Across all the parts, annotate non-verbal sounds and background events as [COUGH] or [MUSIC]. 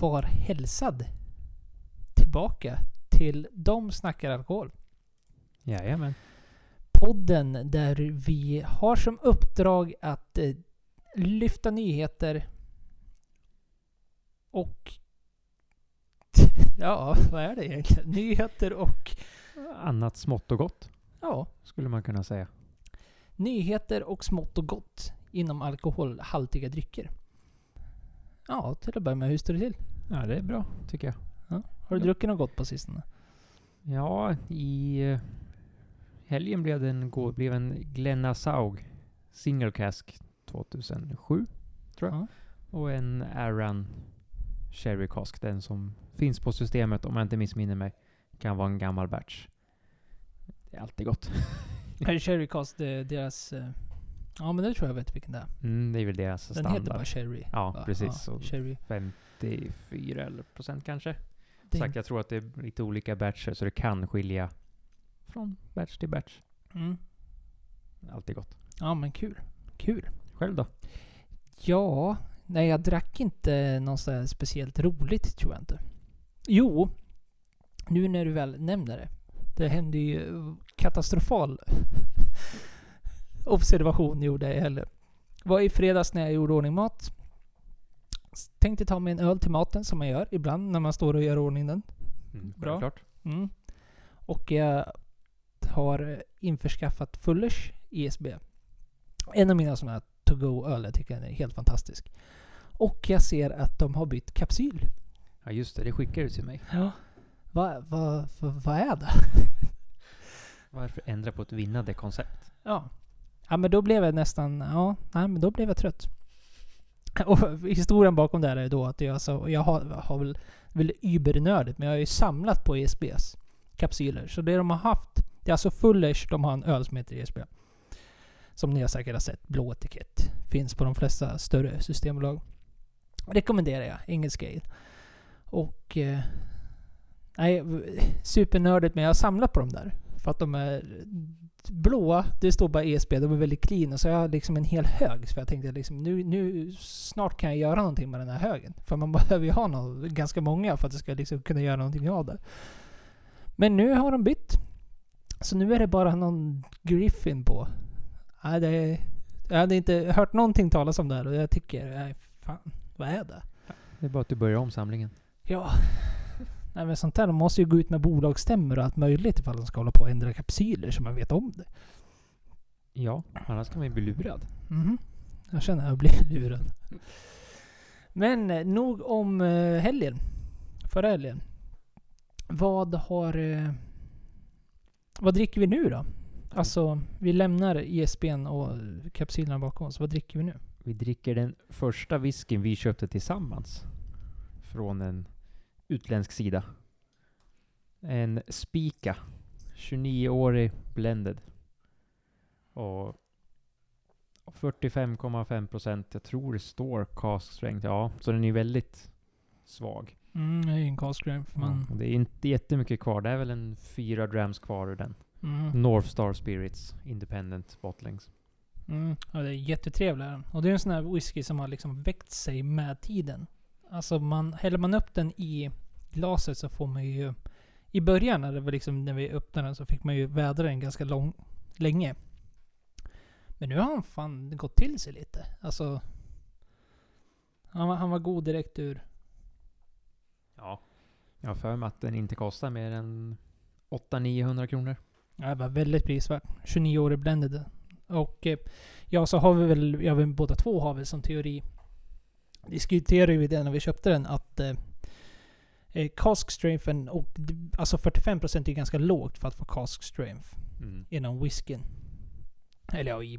var hälsad tillbaka till De snackar alkohol. Jajamän. Podden där vi har som uppdrag att eh, lyfta nyheter och... [LAUGHS] Ja, vad är det egentligen? Nyheter och... Annat smått och gott, Ja, skulle man kunna säga. nyheter och smått och gott inom alkoholhaltiga drycker. Ja, till att börja med, hur står det till? Ja, det är bra, tycker jag. Har du Ja. druckit något gott på sistone? Ja, i eh, helgen blev det en, blev en Glennasaug Single Cask 2007, tror jag. Ja. Och en Aran Cherry Cask, den som finns på systemet om jag inte missminner mig. Kan vara en gammal batch. Det är alltid gott. Är det [LAUGHS] är deras... eh, Ja men det tror jag vet vilken det är. Mm, det är väl deras Den standard. heter bara Cherry. Ja, va? precis. Ja, Cherry. 54 eller procent kanske. Det- Sagt, jag tror att det är lite olika batcher så det kan skilja från batch till batch. Mm. Alltid gott. Ja men kul. Kul. Själv då? Ja, nej jag drack inte något speciellt roligt tror jag inte. Jo, nu när du väl nämner det. Det hände ju katastrofal [LAUGHS] observation gjorde jag heller. Var i fredags när jag gjorde ordning mat. Tänkte ta mig en öl till maten som man gör ibland när man står och gör ordning den. Mm, Bra. Mm. Och jag har införskaffat Fullers ISB. En av mina sådana här to-go-öl. Jag tycker den är helt fantastisk. Och jag ser att de har bytt kapsyl. Ja just det, det skickar du till mig. Ja. Vad va, va, vad är det? Varför ändra på ett vinnande koncept? Ja. Ja men då blev jag nästan... Ja, nej men då blev jag trött. Och historien bakom det här är då att jag, så, jag har, har väl, väl übernördigt, men jag har ju samlat på ESBs kapsyler. Så det de har haft, det är alltså Fullers, de har en öl som heter ESB. Som ni har säkert har sett, blå etikett. Finns på de flesta större systembolag. Rekommenderar jag, engelsk ale. Och... Eh, nej, supernördigt, men jag har samlat på dem där. För att de är blåa, det står bara ESB, de är väldigt clean. Så jag har liksom en hel hög. Så jag tänkte liksom, nu, nu snart kan jag göra någonting med den här högen. För man [LAUGHS] behöver ju ha någon, ganska många för att det ska liksom kunna göra någonting av det. Men nu har de bytt. Så nu är det bara någon Griffin på. Nej, det jag hade inte hört någonting talas om det här och jag tycker, nej fan, vad är det? Det är bara att du börjar om samlingen. Ja. Nej men sånt där, de måste ju gå ut med bolagsstämmor och allt möjligt ifall de ska hålla på och ändra kapsyler så man vet om det. Ja, annars kan man ju bli lurad. Mhm. Jag känner att jag blir [LAUGHS] lurad. Men eh, nog om eh, helgen. Förra helgen. Vad har... Eh, vad dricker vi nu då? Alltså, vi lämnar ISBn och kapsylerna bakom oss. Vad dricker vi nu? Vi dricker den första whiskyn vi köpte tillsammans. Från en utländsk sida. En Spika. 29-årig blended. Och 45,5 procent. Jag tror det står cask strength. Ja, så den är väldigt svag. Mm, det är ju en cask strength. Men, Och det är inte jättemycket kvar. Det är väl en 4 grams kvar ur den. mm, North Star Spirits Independent Bottlings. mm, ja, det är jättetrevlig. Och det är en sån här whisky som har liksom växt sig med tiden. Alltså man, häller man upp den i glaset så får man ju... I början när, det var liksom, när vi öppnade den så fick man ju vädra den ganska lång, länge. Men nu har han fan gått till sig lite. Alltså... Han var, han var god direkt ur... Ja. Jag har för mig att den inte kostar mer än 800-900 kronor. Ja, det var väldigt prisvärt. 29 år i blended. Och eh, ja, så har vi väl, ja, vi båda två har väl som teori, diskuterade vi det när vi köpte den, att eh, eh, cask strengthen och alltså 45% är ganska lågt för att få cask strength Mm. inom whiskyn. Eller ja, i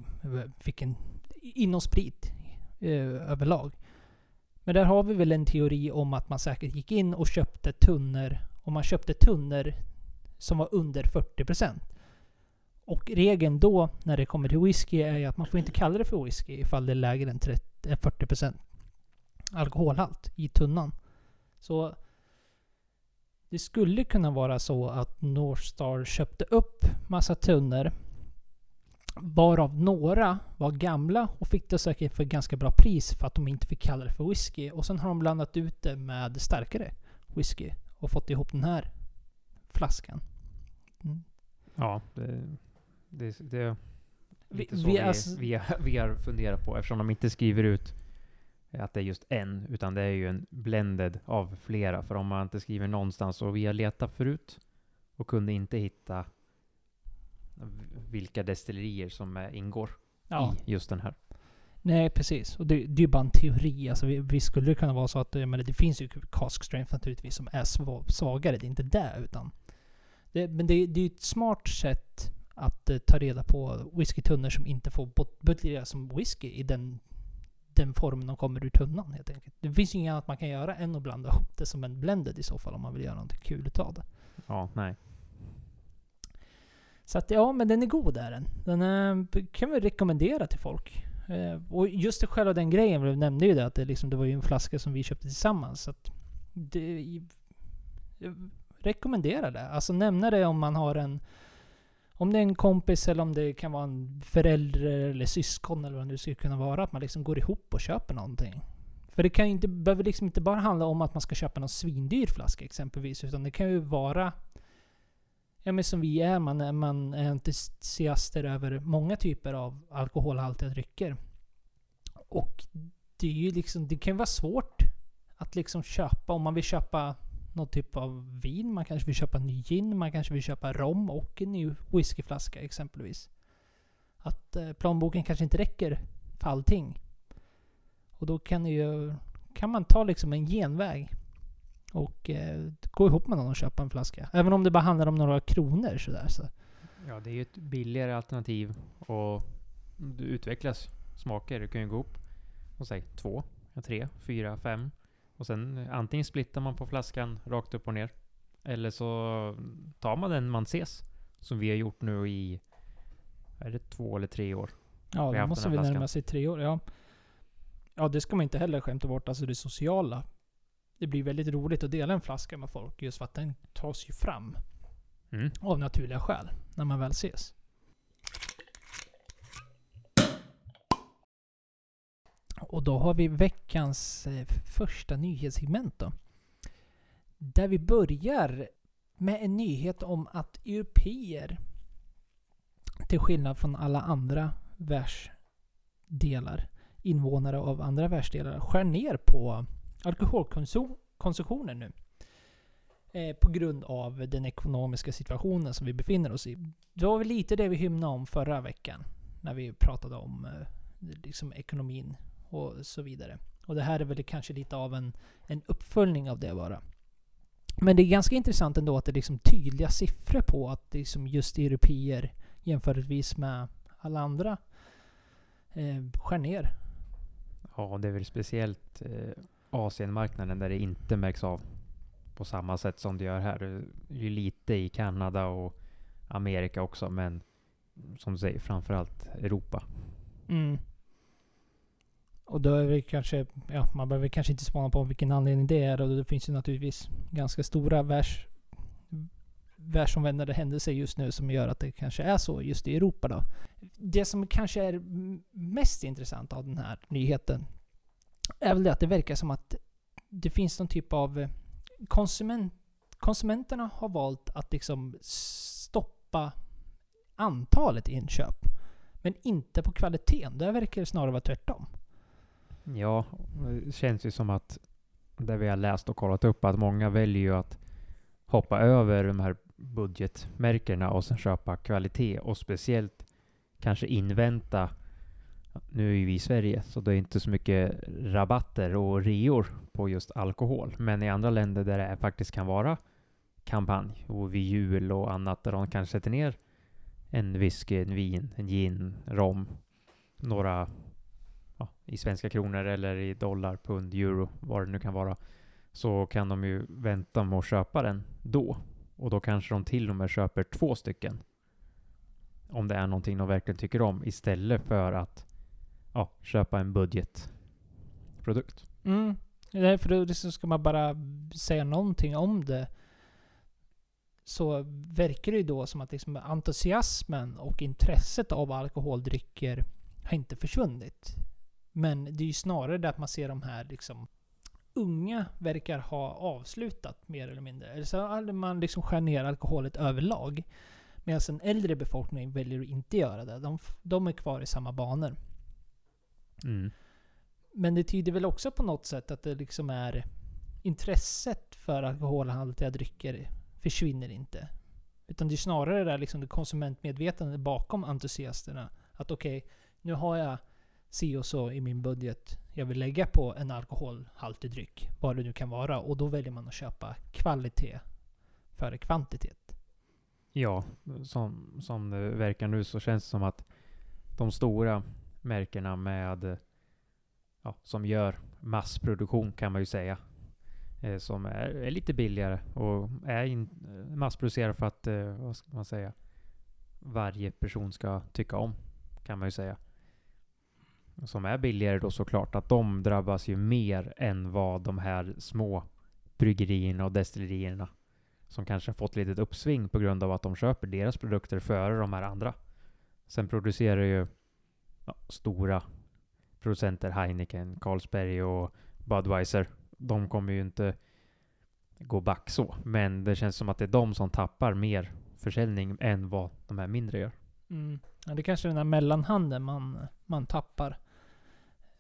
vilken, inom sprit eh, överlag. Men där har vi väl en teori om att man säkert gick in och köpte tunnor, och man köpte tunnor som var under 40%. Och regeln då, när det kommer till whisky, är ju att man får inte kalla det för whisky ifall det är lägre än 30, eh, 40% alkoholhalt i tunnan. Så det skulle kunna vara så att Northstar köpte upp massa tunnor Varav några var gamla och fick det säkert för ganska bra pris för att de inte fick kalla det för whisky. Och sen har de blandat ut det med starkare whisky och fått ihop den här flaskan. Mm. Ja, det, det, det är Vi- lite så vi vi, alltså- vi, vi har funderat på eftersom de inte skriver ut att det är just en, utan det är ju en blended av flera. För om man inte skriver någonstans, och vi har letat förut och kunde inte hitta vilka destillerier som ingår Ja. i just den här. Nej, precis. Och det, det är ju bara en teori. Alltså, vi, vi skulle kunna vara så att menar, det finns ju cask strength naturligtvis som är sva- svagare. Det är inte det utan... Det, men det, det är ju ett smart sätt att eh, ta reda på whiskytunnor som inte får buteljeras som whisky i den, den formen de kommer ur tunnan helt enkelt. Det finns inget annat man kan göra än att blanda ihop det som en blended i så fall om man vill göra någonting kul utav det. Ja, nej. Så att ja, men den är god är den. Den eh, kan vi rekommendera till folk. Eh, och just det själva den grejen, vi nämnde ju det att det, liksom, det var ju en flaska som vi köpte tillsammans. Så att det, jag rekommenderar det. Alltså nämna det om man har en om det är en kompis eller om det kan vara en förälder eller syskon eller vad det nu skulle kunna vara. Att man liksom går ihop och köper någonting. För det kan ju inte, behöver liksom inte bara handla om att man ska köpa någon svindyr flaska exempelvis. Utan det kan ju vara Ja men som vi är, man är, man är entusiaster över många typer av alkoholhaltiga drycker. Och det är ju liksom, det kan ju vara svårt att liksom köpa, om man vill köpa någon typ av vin, man kanske vill köpa en ny gin, man kanske vill köpa rom och en ny whiskyflaska exempelvis. Att eh, plånboken kanske inte räcker för allting. Och då kan, ju, kan man ta liksom en genväg och eh, gå ihop med någon och köpa en flaska. Även om det bara handlar om några kronor sådär. Så. Ja, det är ju ett billigare alternativ och du utvecklas smaker. Du kan ju gå upp och säg två, tre, fyra, fem. Och sen eh, antingen splittar man på flaskan rakt upp och ner. Eller så tar man den man ses. Som vi har gjort nu i, är det två eller tre år? Ja, haft måste vi här närma flaskan. sig tre år. Ja. ja, det ska man inte heller skämta bort. Alltså det sociala. Det blir väldigt roligt att dela en flaska med folk just för att den tas ju fram Mm. av naturliga skäl när man väl ses. Och då har vi veckans eh, första nyhetssegment då. Där vi börjar med en nyhet om att europeer, till skillnad från alla andra världsdelar, invånare av andra världsdelar, skär ner på alkoholkonsumtionen nu. Eh, på grund av den ekonomiska situationen som vi befinner oss i. Det var väl lite det vi hymnade om förra veckan. När vi pratade om eh, liksom ekonomin och så vidare. Och det här är väl kanske lite av en, en uppföljning av det bara. Men det är ganska intressant ändå att det är liksom tydliga siffror på att liksom just europeer jämförelsevis med alla andra eh, skär ner. Ja, det är väl speciellt eh, Asienmarknaden där det inte märks av på samma sätt som det gör här. Det är ju lite i Kanada och Amerika också, men som du säger, framförallt Europa. Mm. Och då är vi kanske, ja man behöver kanske inte spana på vilken anledning det är. Och det finns ju naturligtvis ganska stora världs, världsomvändande händelser just nu som gör att det kanske är så just i Europa då. Det som kanske är mest intressant av den här nyheten är väl det att det verkar som att det finns någon typ av eh, konsument, konsumenterna har valt att liksom stoppa antalet inköp. Men inte på kvaliteten. Där verkar det snarare vara tvärtom. Ja, det känns ju som att det vi har läst och kollat upp att många väljer ju att hoppa över de här budgetmärkena och sen köpa kvalitet och speciellt kanske invänta nu är ju vi i Sverige så det är inte så mycket rabatter och reor på just alkohol. Men i andra länder där det faktiskt kan vara kampanj och vid jul och annat där de kanske sätter ner en whisky, en vin, en gin, rom, några i svenska kronor eller i dollar, pund, euro, vad det nu kan vara, så kan de ju vänta med att köpa den då. Och då kanske de till och med köper två stycken. Om det är någonting de verkligen tycker om istället för att ja, köpa en budgetprodukt. Mm. Nej, för då liksom ska man bara säga någonting om det. så verkar det ju då som att liksom entusiasmen och intresset av alkoholdrycker har inte försvunnit. Men det är ju snarare det att man ser de här liksom unga verkar ha avslutat mer eller mindre. Eller så man liksom skär ner alkoholet överlag. Medan den äldre befolkningen väljer att inte göra det. De, de är kvar i samma banor. Mm. Men det tyder väl också på något sätt att det liksom är intresset för alkoholhaltiga drycker försvinner inte. Utan det är snarare det, liksom det konsumentmedvetandet bakom entusiasterna. Att okej, okay, nu har jag si och så i min budget jag vill lägga på en alkoholhaltig dryck. Vad det nu kan vara. Och då väljer man att köpa kvalitet före kvantitet. Ja, som, som det verkar nu så känns det som att de stora märkena med ja, som gör massproduktion kan man ju säga. Eh, som är, är, lite billigare och är in, eh, massproducerad för att, eh, vad ska man säga, varje person ska tycka om. Kan man ju säga som är billigare då såklart, att de drabbas ju mer än vad de här små bryggerierna och destillerierna som kanske har fått lite uppsving på grund av att de köper deras produkter före de här andra. Sen producerar ju ja, stora producenter, Heineken, Carlsberg och Budweiser. De kommer ju inte gå back så, men det känns som att det är de som tappar mer försäljning än vad de här mindre gör. Mm. Ja, det är kanske den här mellanhanden man, man tappar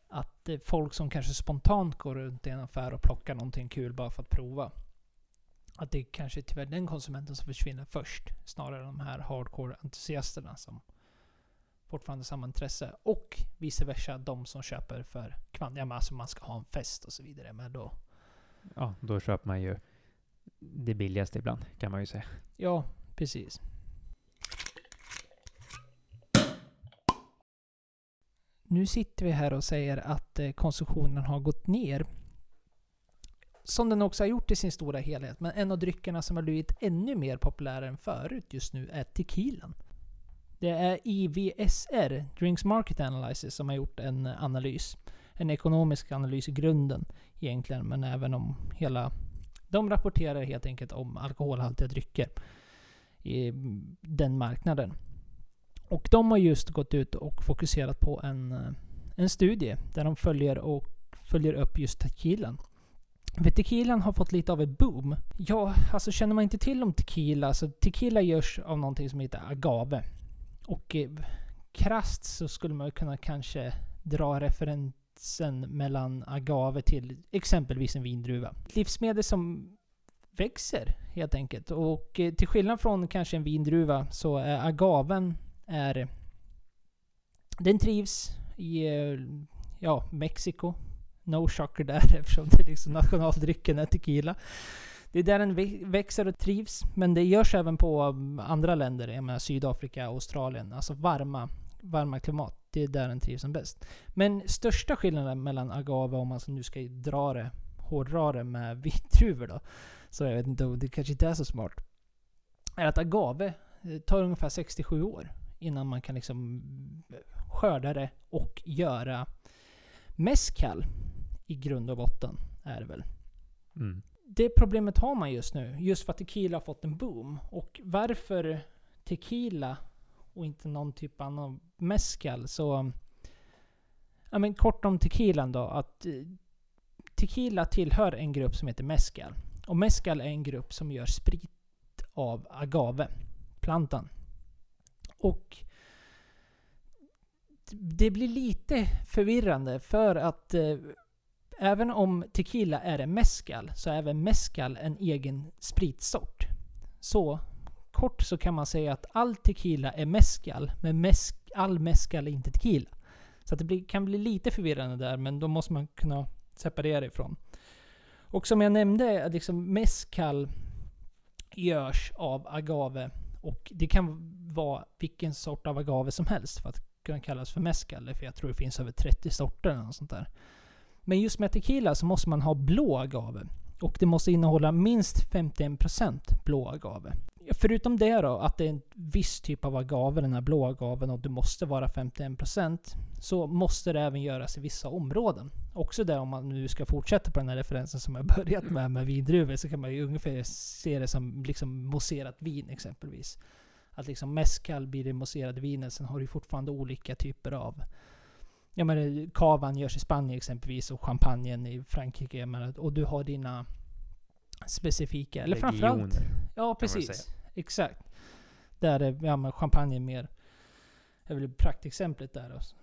att är folk som kanske spontant går runt i en affär och plockar någonting kul bara för att prova. Att det är kanske tyvärr den konsumenten som försvinner först. Snarare de här hardcore-entusiasterna som fortfarande har samma intresse. Och vice versa, de som köper för kvant. Ja, men alltså man ska ha en fest och så vidare. Men då... Ja, då köper man ju det billigaste ibland, kan man ju säga. Ja, precis. Nu sitter vi här och säger att eh, konsumtionen har gått ner. Som den också har gjort i sin stora helhet. Men en av dryckerna som har blivit ännu mer populära än förut just nu är tequilan. Det är IVSR, Drinks Market Analysis, som har gjort en analys. En ekonomisk analys i grunden egentligen, men även om hela... De rapporterar helt enkelt om alkoholhaltiga drycker i den marknaden. Och de har just gått ut och fokuserat på en, eh, en studie där de följer, och följer upp just tequilan. För tequilan har fått lite av ett boom. Ja, alltså känner man inte till om tequila, så tequila görs av någonting som heter agave. Och eh, krasst så skulle man kunna kanske dra referensen mellan agave till exempelvis en vindruva. Livsmedel som växer helt enkelt. Och eh, till skillnad från kanske en vindruva så är agaven är... Den trivs i eh, ja, Mexiko. No shocker där [LAUGHS] eftersom det liksom nationaldrycken är tequila. Det är där den växer och trivs. Men det görs även på eh, andra länder. Jag menar Sydafrika, Australien. Alltså varma, varma klimat. Det är där den trivs som bäst. Men största skillnaden mellan agave, om man nu ska dra det, hårdra det med [LAUGHS] vitdruvor då. Så jag vet inte, det kanske inte är så smart. Är att agave eh, tar ungefär 67 år innan man kan liksom skörda det och göra mezcal i grund och botten är det väl. Mm. Det problemet har man just nu, just för att tequila har fått en boom. Och varför tequila och inte någon typ av mezcal så... Ja men kort om tequilan då, att eh, tequila tillhör en grupp som heter mezcal. Och mezcal är en grupp som gör sprit av agave, plantan. Och det blir lite förvirrande för att eh, även om tequila är en mescal så är även mescal en egen spritsort. Så kort så kan man säga att all tequila är mescal, men mes all mescal är inte tequila. Så att det blir, kan bli lite förvirrande där, men då måste man kunna separera ifrån. Och som jag nämnde, liksom mescal görs av agave och det kan vara vilken sort av agave som helst för att kunna kallas för mezcal. För jag tror det finns över 30 sorter eller något sånt där. Men just med tequila så måste man ha blå agave. Och det måste innehålla minst 51% blå agave förutom det då, att det är en viss typ av agave, den här blå agaven, och det måste vara 51%, så måste det även göras i vissa områden. Också det om man nu ska fortsätta på den här referensen som jag börjat med, med vindruvor, så kan man ju ungefär se det som liksom mousserat vin exempelvis. Att liksom mescal blir det mousserade vinet, sen har du fortfarande olika typer av jag menar, kavan görs i Spanien exempelvis och champagnen i Frankrike. Menar, och du har dina specifika, eller framförallt... Regioner. Ja, kan man precis. Exakt. Där är ja, men champagne mer... är väl praktexemplet där. Alltså.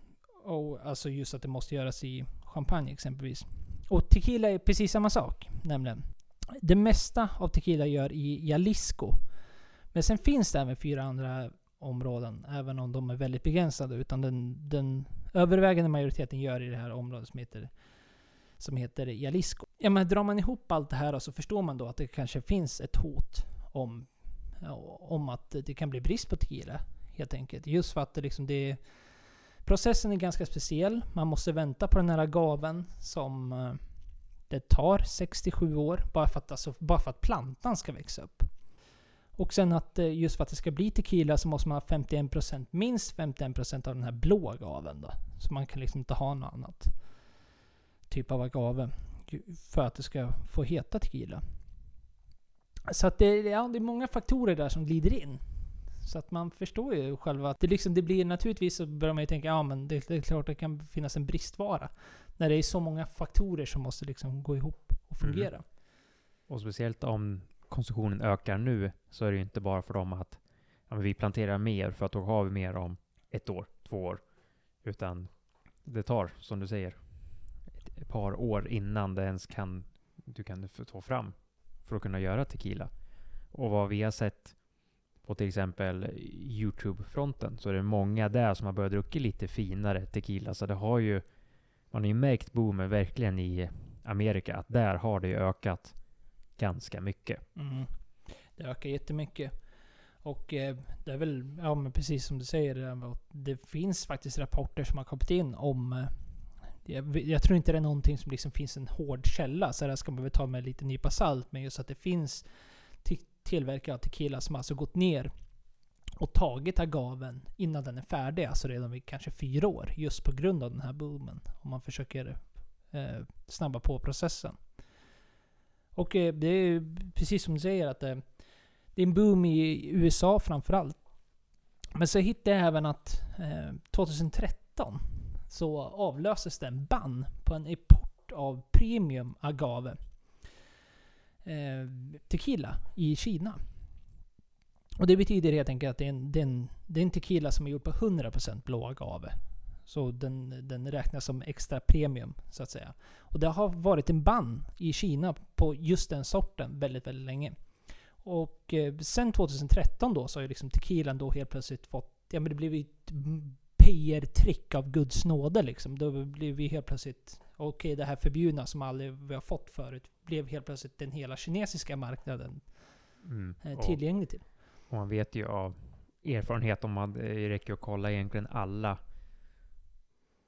Och alltså just att det måste göras i champagne exempelvis. Och tequila är precis samma sak, nämligen. Det mesta av tequila gör i Jalisco. Men sen finns det även fyra andra områden, även om de är väldigt begränsade. Utan den, den övervägande majoriteten gör i det här området som heter, som heter Jalisco. Ja, men drar man ihop allt det här så förstår man då att det kanske finns ett hot om, om att det kan bli brist på tequila. Helt enkelt. Just för att det liksom det Processen är ganska speciell. Man måste vänta på den här agaven som eh, det tar 67 år bara för, att, alltså, bara för att plantan ska växa upp. Och sen att eh, just för att det ska bli tequila så måste man ha 51%, minst 51% av den här blå gaven då. Så man kan liksom inte ha något annat typ av agave för att det ska få heta tequila. Så att det, ja, det är många faktorer där som glider in. Så att man förstår ju själva att det liksom, det blir naturligtvis så börjar man ju tänka, ja men det, det är klart det kan finnas en bristvara. När det är så många faktorer som måste liksom gå ihop och Mm. fungera. Och speciellt om konsumtionen ökar nu så är det ju inte bara för dem att ja, vi planterar mer för att då har vi mer om ett år, två år. Utan det tar, som du säger, ett, par år innan det ens kan, du kan få fram för att kunna göra tequila. Och vad vi har sett på till exempel Youtube-fronten så är det många där som har börjat dricka lite finare tequila. Så det har ju, man har ju märkt boomen verkligen i Amerika att där har det ju ökat ganska mycket. Mm. Det ökar jättemycket. Och eh, det är väl, ja men precis som du säger, det, finns faktiskt rapporter som har kommit in om eh, jag, jag tror inte det är någonting som liksom finns en hård källa, så det ska man väl ta med lite nypa salt. Men just att det finns tillverkare av tequila som alltså gått ner och tagit agaven innan den är färdig, alltså redan vid kanske fyra år. Just på grund av den här boomen. Om man försöker eh, snabba på processen. Och eh, det är ju precis som du säger att eh, det är en boom i USA framförallt. Men så hittade jag även att eh, 2013 så avlöses den bann på en import av premium agave eh, tequila i Kina. Och det betyder helt enkelt att det är en, det är en, det är en tequila som är gjord på 100% blå agave. Så den, den räknas som extra premium, så att säga. Och det har varit en bann i Kina på just den sorten väldigt, väldigt länge. Och eh, sen 2013 då så har ju liksom tequilan då helt plötsligt fått... Ja men det blev ju PR-trick av Guds nåde liksom. Då blev vi helt plötsligt... Okej, det här förbjudna som aldrig vi har fått förut blev helt plötsligt den hela kinesiska marknaden Mm. eh, Och, tillgänglig till. och man vet ju av erfarenhet om man det räcker att kolla egentligen alla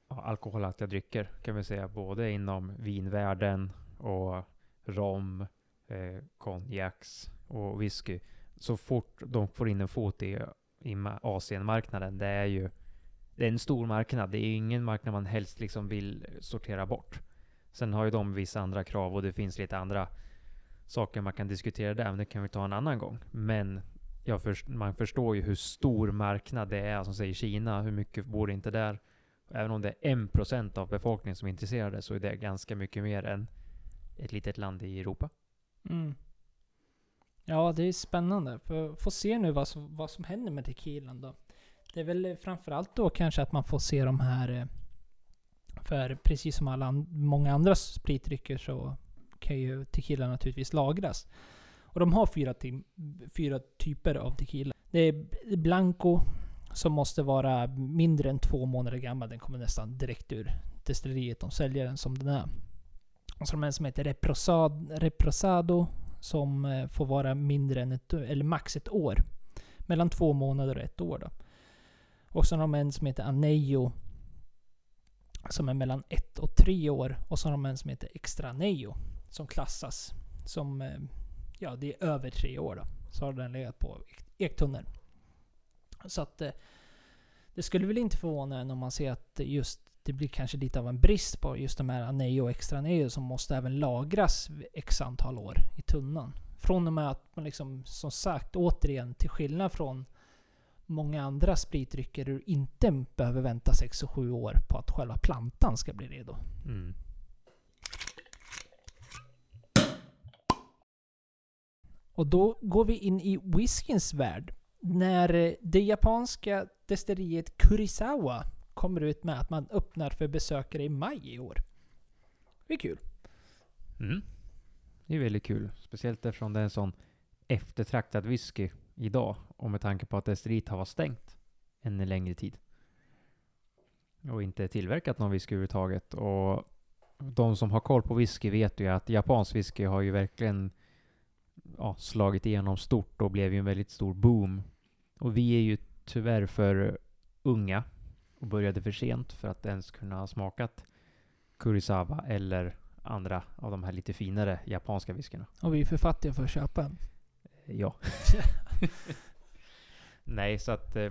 alkoholhaltiga drycker kan vi säga. Både inom vinvärlden och rom, eh, konjaks och whisky. Så fort de får in en fot i, i ma- Asienmarknaden, det är ju det är en stor marknad. Det är ingen marknad man helst liksom vill sortera bort. Sen har ju de vissa andra krav och det finns lite andra saker man kan diskutera där, men det kan vi ta en annan gång. Men jag man förstår ju hur stor marknad det är, alltså som säger Kina, hur mycket bor inte där? Även om det är 1% av befolkningen som är intresserade så är det ganska mycket mer än ett litet land i Europa. Mm. Ja, det är spännande. Få får se nu vad som, vad som händer med tequilan då. Det är väl framförallt då kanske att man får se de här... Eh, för precis som alla många andra spritdrycker så kan ju tequila naturligtvis lagras. Och de har fyra, fyra typer av tequila. Det är Blanco som måste vara mindre än två månader gammal. Den kommer nästan direkt ur destilleriet. De säljer den som den är. Och så har de en som heter Reprosad, Reprosado som eh, får vara mindre än ett, eller max ett år. Mellan två månader och ett år då. Och så har de en som heter Anejo. Som är mellan 1 och 3 år. Och så har de en som heter Extra Anejo. Som klassas som, eh, ja det är över tre år då. så har den legat på Ektunneln. ektunnor. Så att eh, det skulle väl inte förvåna en om man ser att just det blir kanske lite av en brist på just de här Anejo och Extra Anejo som måste även lagras x antal år i tunnan. Från och med att man liksom, som sagt, återigen, till skillnad från många andra spritdrycker, du inte behöver vänta 6 och 7 år på att själva plantan ska bli redo. Mm. Och då går vi in i whiskyns värld. När eh, det japanska destilleriet Kurisawa kommer ut med att man öppnar för besökare i maj i år. Det är kul. Mm. Det är väldigt kul. Speciellt eftersom det är en sån eftertraktad whisky idag. Och med tanke på att Estrit har varit stängt en längre tid. Och inte tillverkat någon whisky överhuvudtaget. Och de som har koll på whisky vet ju att japansk whisky har ju verkligen ja, slagit igenom stort och blev ju en väldigt stor boom. Och vi är ju tyvärr för unga och började för sent för att ens kunna ha smakat Kurisawa eller andra av de här lite finare japanska whiskyna. Och vi är för fattiga för att köpa en. Ja. [LAUGHS] Nej, så att eh,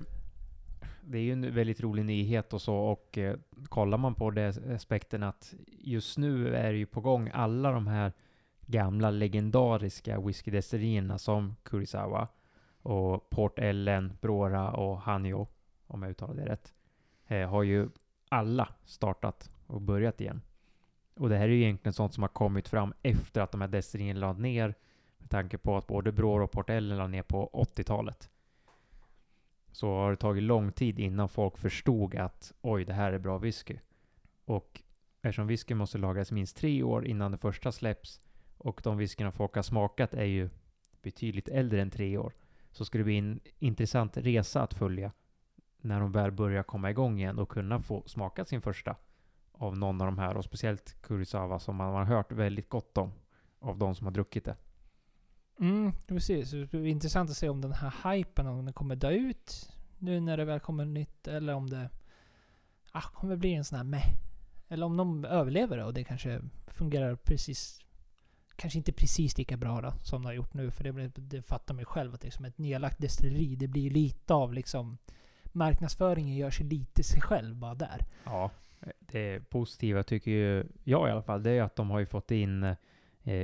det är ju en väldigt rolig nyhet och så och eh, kollar man på det aspekten att just nu är det ju på gång alla de här gamla legendariska whiskydestillerierna som Kurisawa och Port Ellen, Brora och Hanyo, om jag uttalar det rätt, eh, har ju alla startat och börjat igen. Och det här är ju egentligen sånt som har kommit fram efter att de här destillerierna lade ner med tanke på att både Bror och Portellen la lade ner på 80-talet. Så har det tagit lång tid innan folk förstod att oj, det här är bra whisky. Och eftersom whisky måste lagras minst tre år innan det första släpps och de whiskyna folk har smakat är ju betydligt äldre än tre år. Så ska det bli en intressant resa att följa när de väl börjar komma igång igen och kunna få smaka sin första av någon av de här och speciellt Kurisawa som man har hört väldigt gott om av de som har druckit det. Mm, precis. Det är intressant att se om den här hypen, om den kommer dö ut nu när det väl kommer nytt eller om det ah, kommer bli en sån här meh. Eller om de överlever det och det kanske fungerar precis Kanske inte precis lika bra då, som det har gjort nu. För det, blir- det fattar man ju själv att det är som ett nedlagt destilleri. Det blir ju lite av liksom Marknadsföringen gör sig lite sig själv bara där. Ja, det positiva tycker ju jag i alla fall, det är att de har ju fått in eh,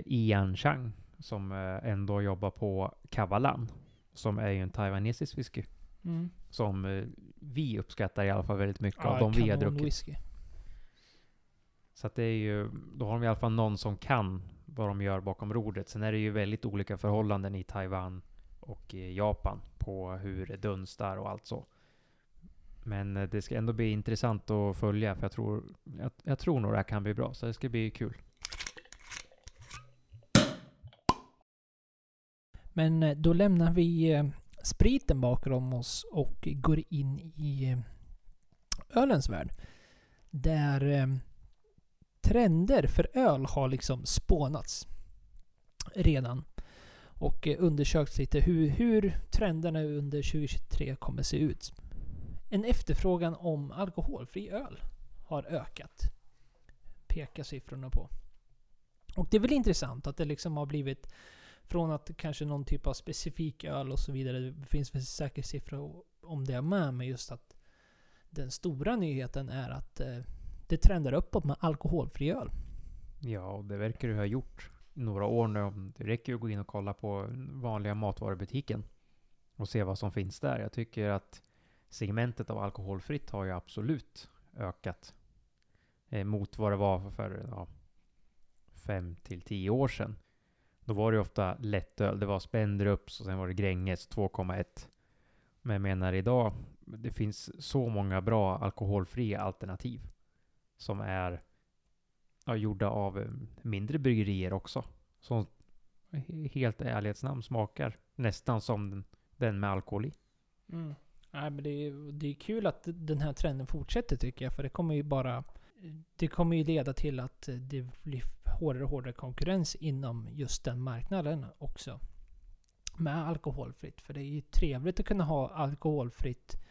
Ian Chang som eh, ändå jobbar på Kavalan, som är ju en taiwanesisk whisky. Mm. Som eh, vi uppskattar i alla fall väldigt mycket av de vi har druckit. whisky. Så att det är ju, då har de i alla fall någon som kan vad de gör bakom rodret. Sen är det ju väldigt olika förhållanden i Taiwan och i Japan på hur det dunstar och allt så. Men eh, det ska ändå bli intressant att följa för jag tror, jag, jag tror nog det här kan bli bra. Så det ska bli kul. Men eh, då lämnar vi eh, spriten bakom oss och går in i eh, ölens värld. Där trender för öl har liksom spånats redan. Och undersökt lite hur, hur trenderna under 2023 kommer se ut. En efterfrågan om alkoholfri öl har ökat. Pekar siffrorna på. Och det är väl intressant att det liksom har blivit från att kanske någon typ av specifik öl och så vidare. Det finns väl säkert siffror om det med. Men just att den stora nyheten är att eh, det trendar uppåt med alkoholfri öl. Ja, och det verkar du ha gjort i några år nu. Det räcker ju att gå in och kolla på vanliga matvarubutiken och se vad som finns där. Jag tycker att segmentet av alkoholfritt har ju absolut ökat eh, mot vad det var för ja, fem till tio år sedan. Då var det ju ofta lättöl. Det var Spendrups och sen var det Gränges 2,1. Men jag menar idag, det finns så många bra alkoholfria alternativ som är ja, gjorda av eh, mindre bryggerier också. Som helt i ärlighetsnamn smakar nästan som den, den med alkohol i. Mm. Nej, men det, är, det är kul att den här trenden fortsätter tycker jag. För det kommer ju bara... Det kommer ju leda till att det blir hårdare och hårdare konkurrens inom just den marknaden också. Med alkoholfritt. För det är ju trevligt att kunna ha alkoholfritt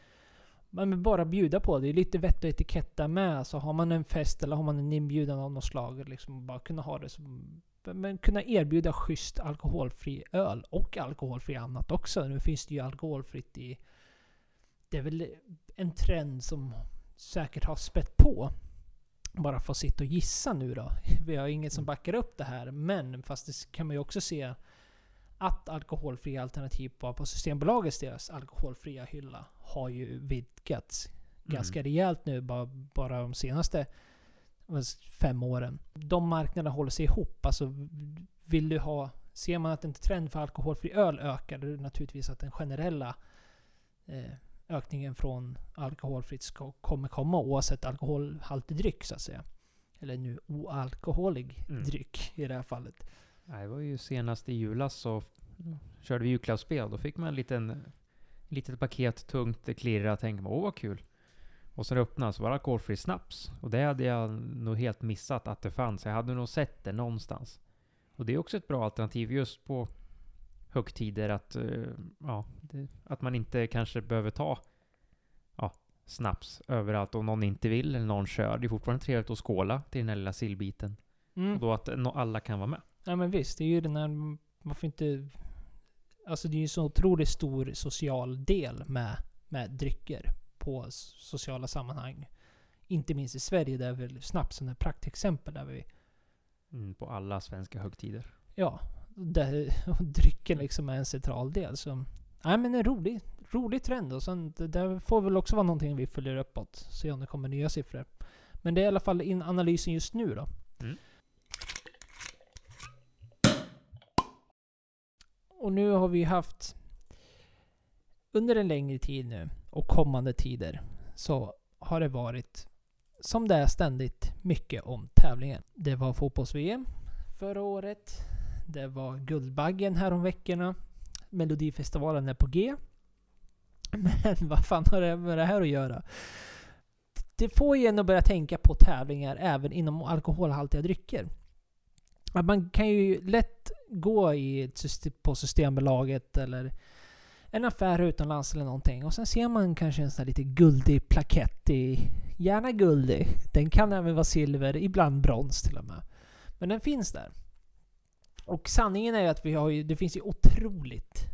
men bara bjuda på det. Det är lite vett och etikett där med. Så har man en fest eller har man en inbjudan av något slag. Liksom bara kunna ha det som... Men kunna erbjuda schysst alkoholfri öl och alkoholfri annat också. Nu finns det ju alkoholfritt i... Det är väl en trend som säkert har spett på. Bara få sitta och gissa nu då. [LAUGHS] Vi har inget som backar upp det här. Men fast det kan man ju också se att alkoholfria alternativ på, på Systembolagets deras alkoholfria hylla har ju vidgats Mm. ganska rejält nu bara, bara de senaste fem åren. De marknaderna håller sig ihop. Alltså vill du ha... Ser man att en trend för alkoholfri öl ökar, då är det naturligtvis att den generella eh, ökningen från alkoholfritt kommer komma oavsett alkoholhaltig dryck så att säga. Eller nu oalkoholig Mm. dryck i det här fallet. Det var ju senast i julas så körde vi julklappsspel. Då fick man en liten litet paket, tungt, det klirrade. Tänkte man, åh vad kul. Och sen öppnade så var det alkoholfri snaps. Och det hade jag nog helt missat att det fanns. Jag hade nog sett det någonstans. Och det är också ett bra alternativ just på högtider att, eh, ja, det, att man inte kanske behöver ta ja, snaps överallt om någon inte vill eller någon kör. Det är fortfarande trevligt att skåla till den här lilla sillbiten. Mm. Och då att no, alla kan vara med. Ja men visst, det är ju den här... Man får inte... Alltså det är ju en så otroligt stor social del med, med drycker på sociala sammanhang. Inte minst i Sverige där väl snapsen är praktexempel där vi... Mm, på alla svenska högtider. Ja, där drycken liksom är en central del. Så, nej men en rolig, rolig trend. Och sen, det där får väl också vara någonting vi följer uppåt. Se om det kommer nya siffror. Men det är i alla fall in analysen just nu då. Mm. Och nu har vi haft under en längre tid nu och kommande tider så har det varit som det är ständigt mycket om tävlingen. Det var fotbolls-VM förra året. Det var Guldbaggen här veckorna. Melodifestivalen är på G. Men [LAUGHS] vad fan har det med det här att göra? Det får ju en att börja tänka på tävlingar även inom alkoholhaltiga drycker. Att man kan ju lätt gå i ett på Systembolaget eller en affär utomlands eller någonting och sen ser man kanske en sån här lite guldig plakett i... Gärna guldig. Den kan även vara silver, ibland brons till och med. Men den finns där. Och sanningen är ju att vi har ju, det finns ju otroligt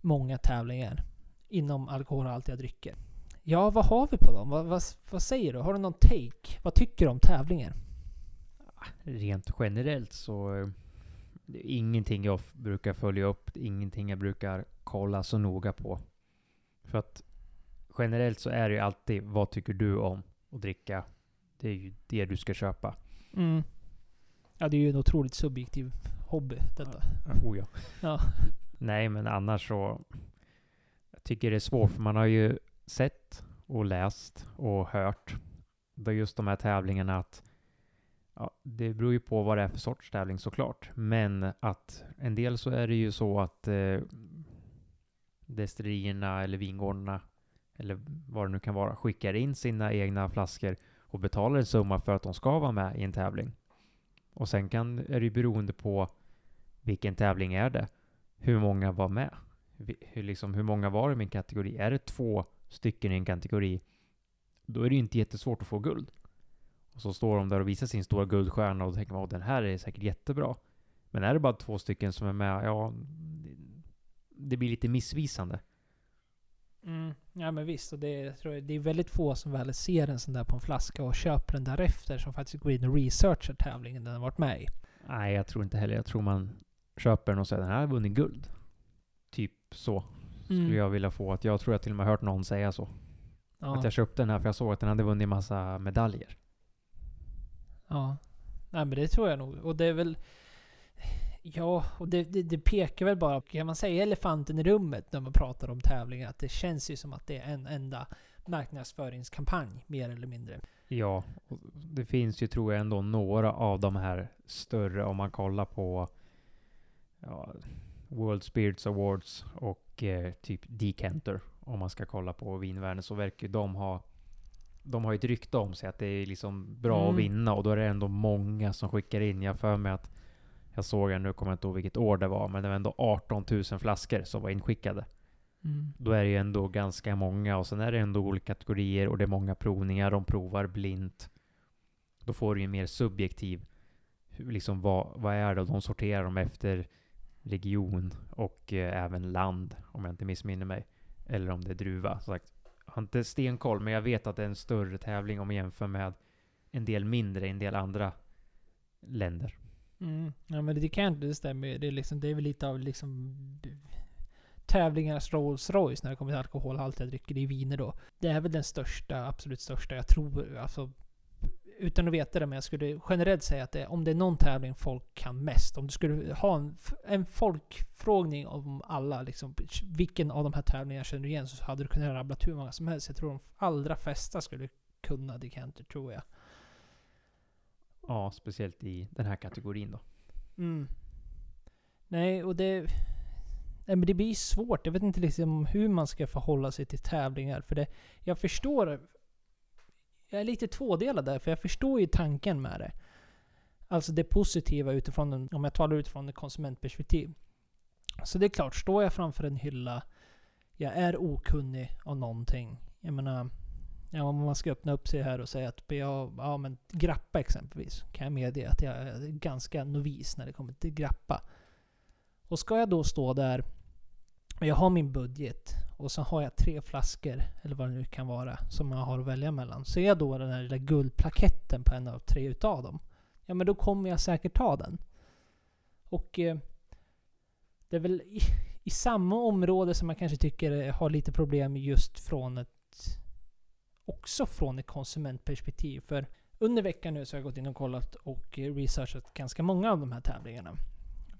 många tävlingar inom alkoholhaltiga drycker. Ja, vad har vi på dem? Vad, vad, vad säger du? Har du någon take? Vad tycker du om tävlingar? Rent generellt så det är ingenting jag brukar följa upp, ingenting jag brukar kolla så noga på. För att generellt så är det ju alltid, vad tycker du om att dricka? Det är ju det du ska köpa. Mm. Ja, det är ju en otroligt subjektiv hobby detta. Oh ja. Ja. [LAUGHS] Nej, men annars så... Jag tycker det är svårt, för man har ju sett och läst och hört då just de här tävlingarna att ja, det beror ju på vad det är för sorts tävling såklart. Men att en del så är det ju så att eh, destillerierna eller vingårdarna eller vad det nu kan vara skickar in sina egna flaskor och betalar en summa för att de ska vara med i en tävling. Och sen kan, är det ju beroende på vilken tävling är det? Hur många var med? Hur, liksom, hur många var det i min kategori? Är det två stycken i en kategori, då är det ju inte jättesvårt att få guld. Och så står de där och visar sin stora guldstjärna och då tänker man att den här är säkert jättebra. Men är det bara två stycken som är med, ja, det- det blir lite missvisande. Mm. Ja men visst, och det, tror jag, det är väldigt få som väl ser en sån där på en flaska och köper den därefter som faktiskt går in och researchar tävlingen den har varit med i. Nej, jag tror inte heller. Jag tror man köper den och säger den här har vunnit guld. Typ så skulle Mm. jag vilja få. Att jag tror jag till och med hört någon säga så. Ja. Att jag köpte den här för jag såg att den hade vunnit massa medaljer. Ja. Nej men det tror jag nog. Och det är väl... Ja, och det, det, det pekar väl bara, kan man säga elefanten i rummet när man pratar om tävlingar? Att det känns ju som att det är en enda marknadsföringskampanj, mer eller mindre. Ja, och det finns ju tror jag ändå några av de här större om man kollar på ja, World Spirits Awards och eh, typ Decanter om man ska kolla på vinvärlden så verkar ju de ha de har ju ett rykte om sig att det är liksom bra Mm. att vinna och då är det ändå många som skickar in. Jag för mig att jag såg, nu kommer jag inte ihåg vilket år det var, men det var ändå 18 000 flaskor som var inskickade. Mm. Då är det ju ändå ganska många och sen är det ändå olika kategorier och det är många provningar. De provar blint. Då får du ju mer subjektiv. Liksom vad, vad är det? De sorterar dem efter region och eh, även land om jag inte missminner mig. Eller om det är druva. Som sagt, jag har inte stenkoll men jag vet att det är en större tävling om man jämför med en del mindre i en del andra länder. Mm. Ja men det kan det stämmer ju. det är, liksom, det är väl lite av liksom tävlingarnas Rolls Royce när det kommer till alkoholhaltiga drycker. Det är viner då. Det är väl den största, absolut största. Jag tror, alltså utan att veta det, men jag skulle generellt säga att det, om det är någon tävling folk kan mest. Om du skulle ha en, en folkfrågning om alla, liksom, vilken av de här tävlingarna känner du igen? Så hade du kunnat rabbla hur många som helst. Jag tror de allra flesta skulle kunna Decanter, tror jag. Ja, speciellt i den här kategorin då. Mm. Nej, och det... Nej, men det blir svårt. Jag vet inte liksom hur man ska förhålla sig till tävlingar. För det, jag förstår... Jag är lite tvådelad där, för jag förstår ju tanken med det. Alltså det positiva utifrån, en, om jag talar utifrån ett konsumentperspektiv. Så det är klart, står jag framför en hylla, jag är okunnig om någonting. Jag menar, ja, om man ska öppna upp sig här och säga att jag, ja men grappa exempelvis, kan jag medge att jag är ganska novis när det kommer till grappa. Och ska jag då stå där och jag har min budget och så har jag tre flaskor, eller vad det nu kan vara, som jag har att välja mellan. Ser jag då den här lilla guldplaketten på en av tre utav dem, ja men då kommer jag säkert ta den. Och eh, det är väl i, i samma område som jag kanske tycker har lite problem just från ett också från ett konsumentperspektiv. För under veckan nu så har jag gått in och kollat och researchat ganska många av de här tävlingarna.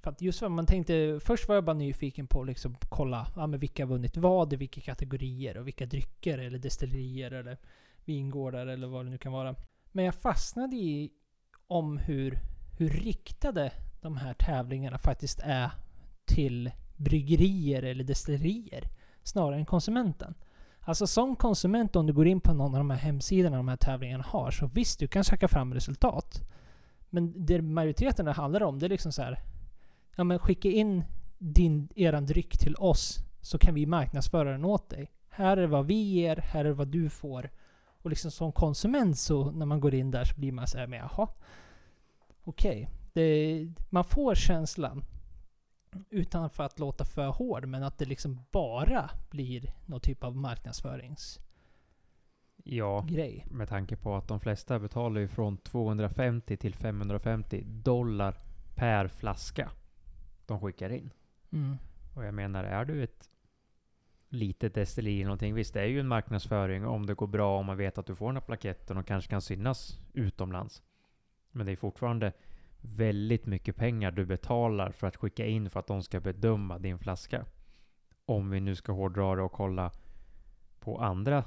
För att just vad man tänkte, först var jag bara nyfiken på att liksom kolla ja, men vilka har vunnit vad i vilka kategorier och vilka drycker eller destillerier eller vingårdar eller vad det nu kan vara. Men jag fastnade i om hur, hur riktade de här tävlingarna faktiskt är till bryggerier eller destillerier snarare än konsumenten. Alltså som konsument om du går in på någon av de här hemsidorna de här tävlingarna har så visst, du kan söka fram resultat. Men det majoriteten handlar om det är liksom så här. Ja men skicka in din, eran dryck till oss så kan vi marknadsföra den åt dig. Här är vad vi ger, här är vad du får. Och liksom som konsument så när man går in där så blir man så här med jaha. Okej. Okay. man får känslan utan för att låta för hård, men att det liksom bara blir någon typ av marknadsföringsgrej. Ja, med tanke på att de flesta betalar ju från 250 till 550 dollar per flaska de skickar in. Mm. Och jag menar, är du ett litet destilleri eller någonting, visst det är ju en marknadsföring om det går bra, om man vet att du får den här plaketten och kanske kan synas utomlands. Men det är fortfarande väldigt mycket pengar du betalar för att skicka in för att de ska bedöma din flaska. Om vi nu ska hårdra det och kolla på andra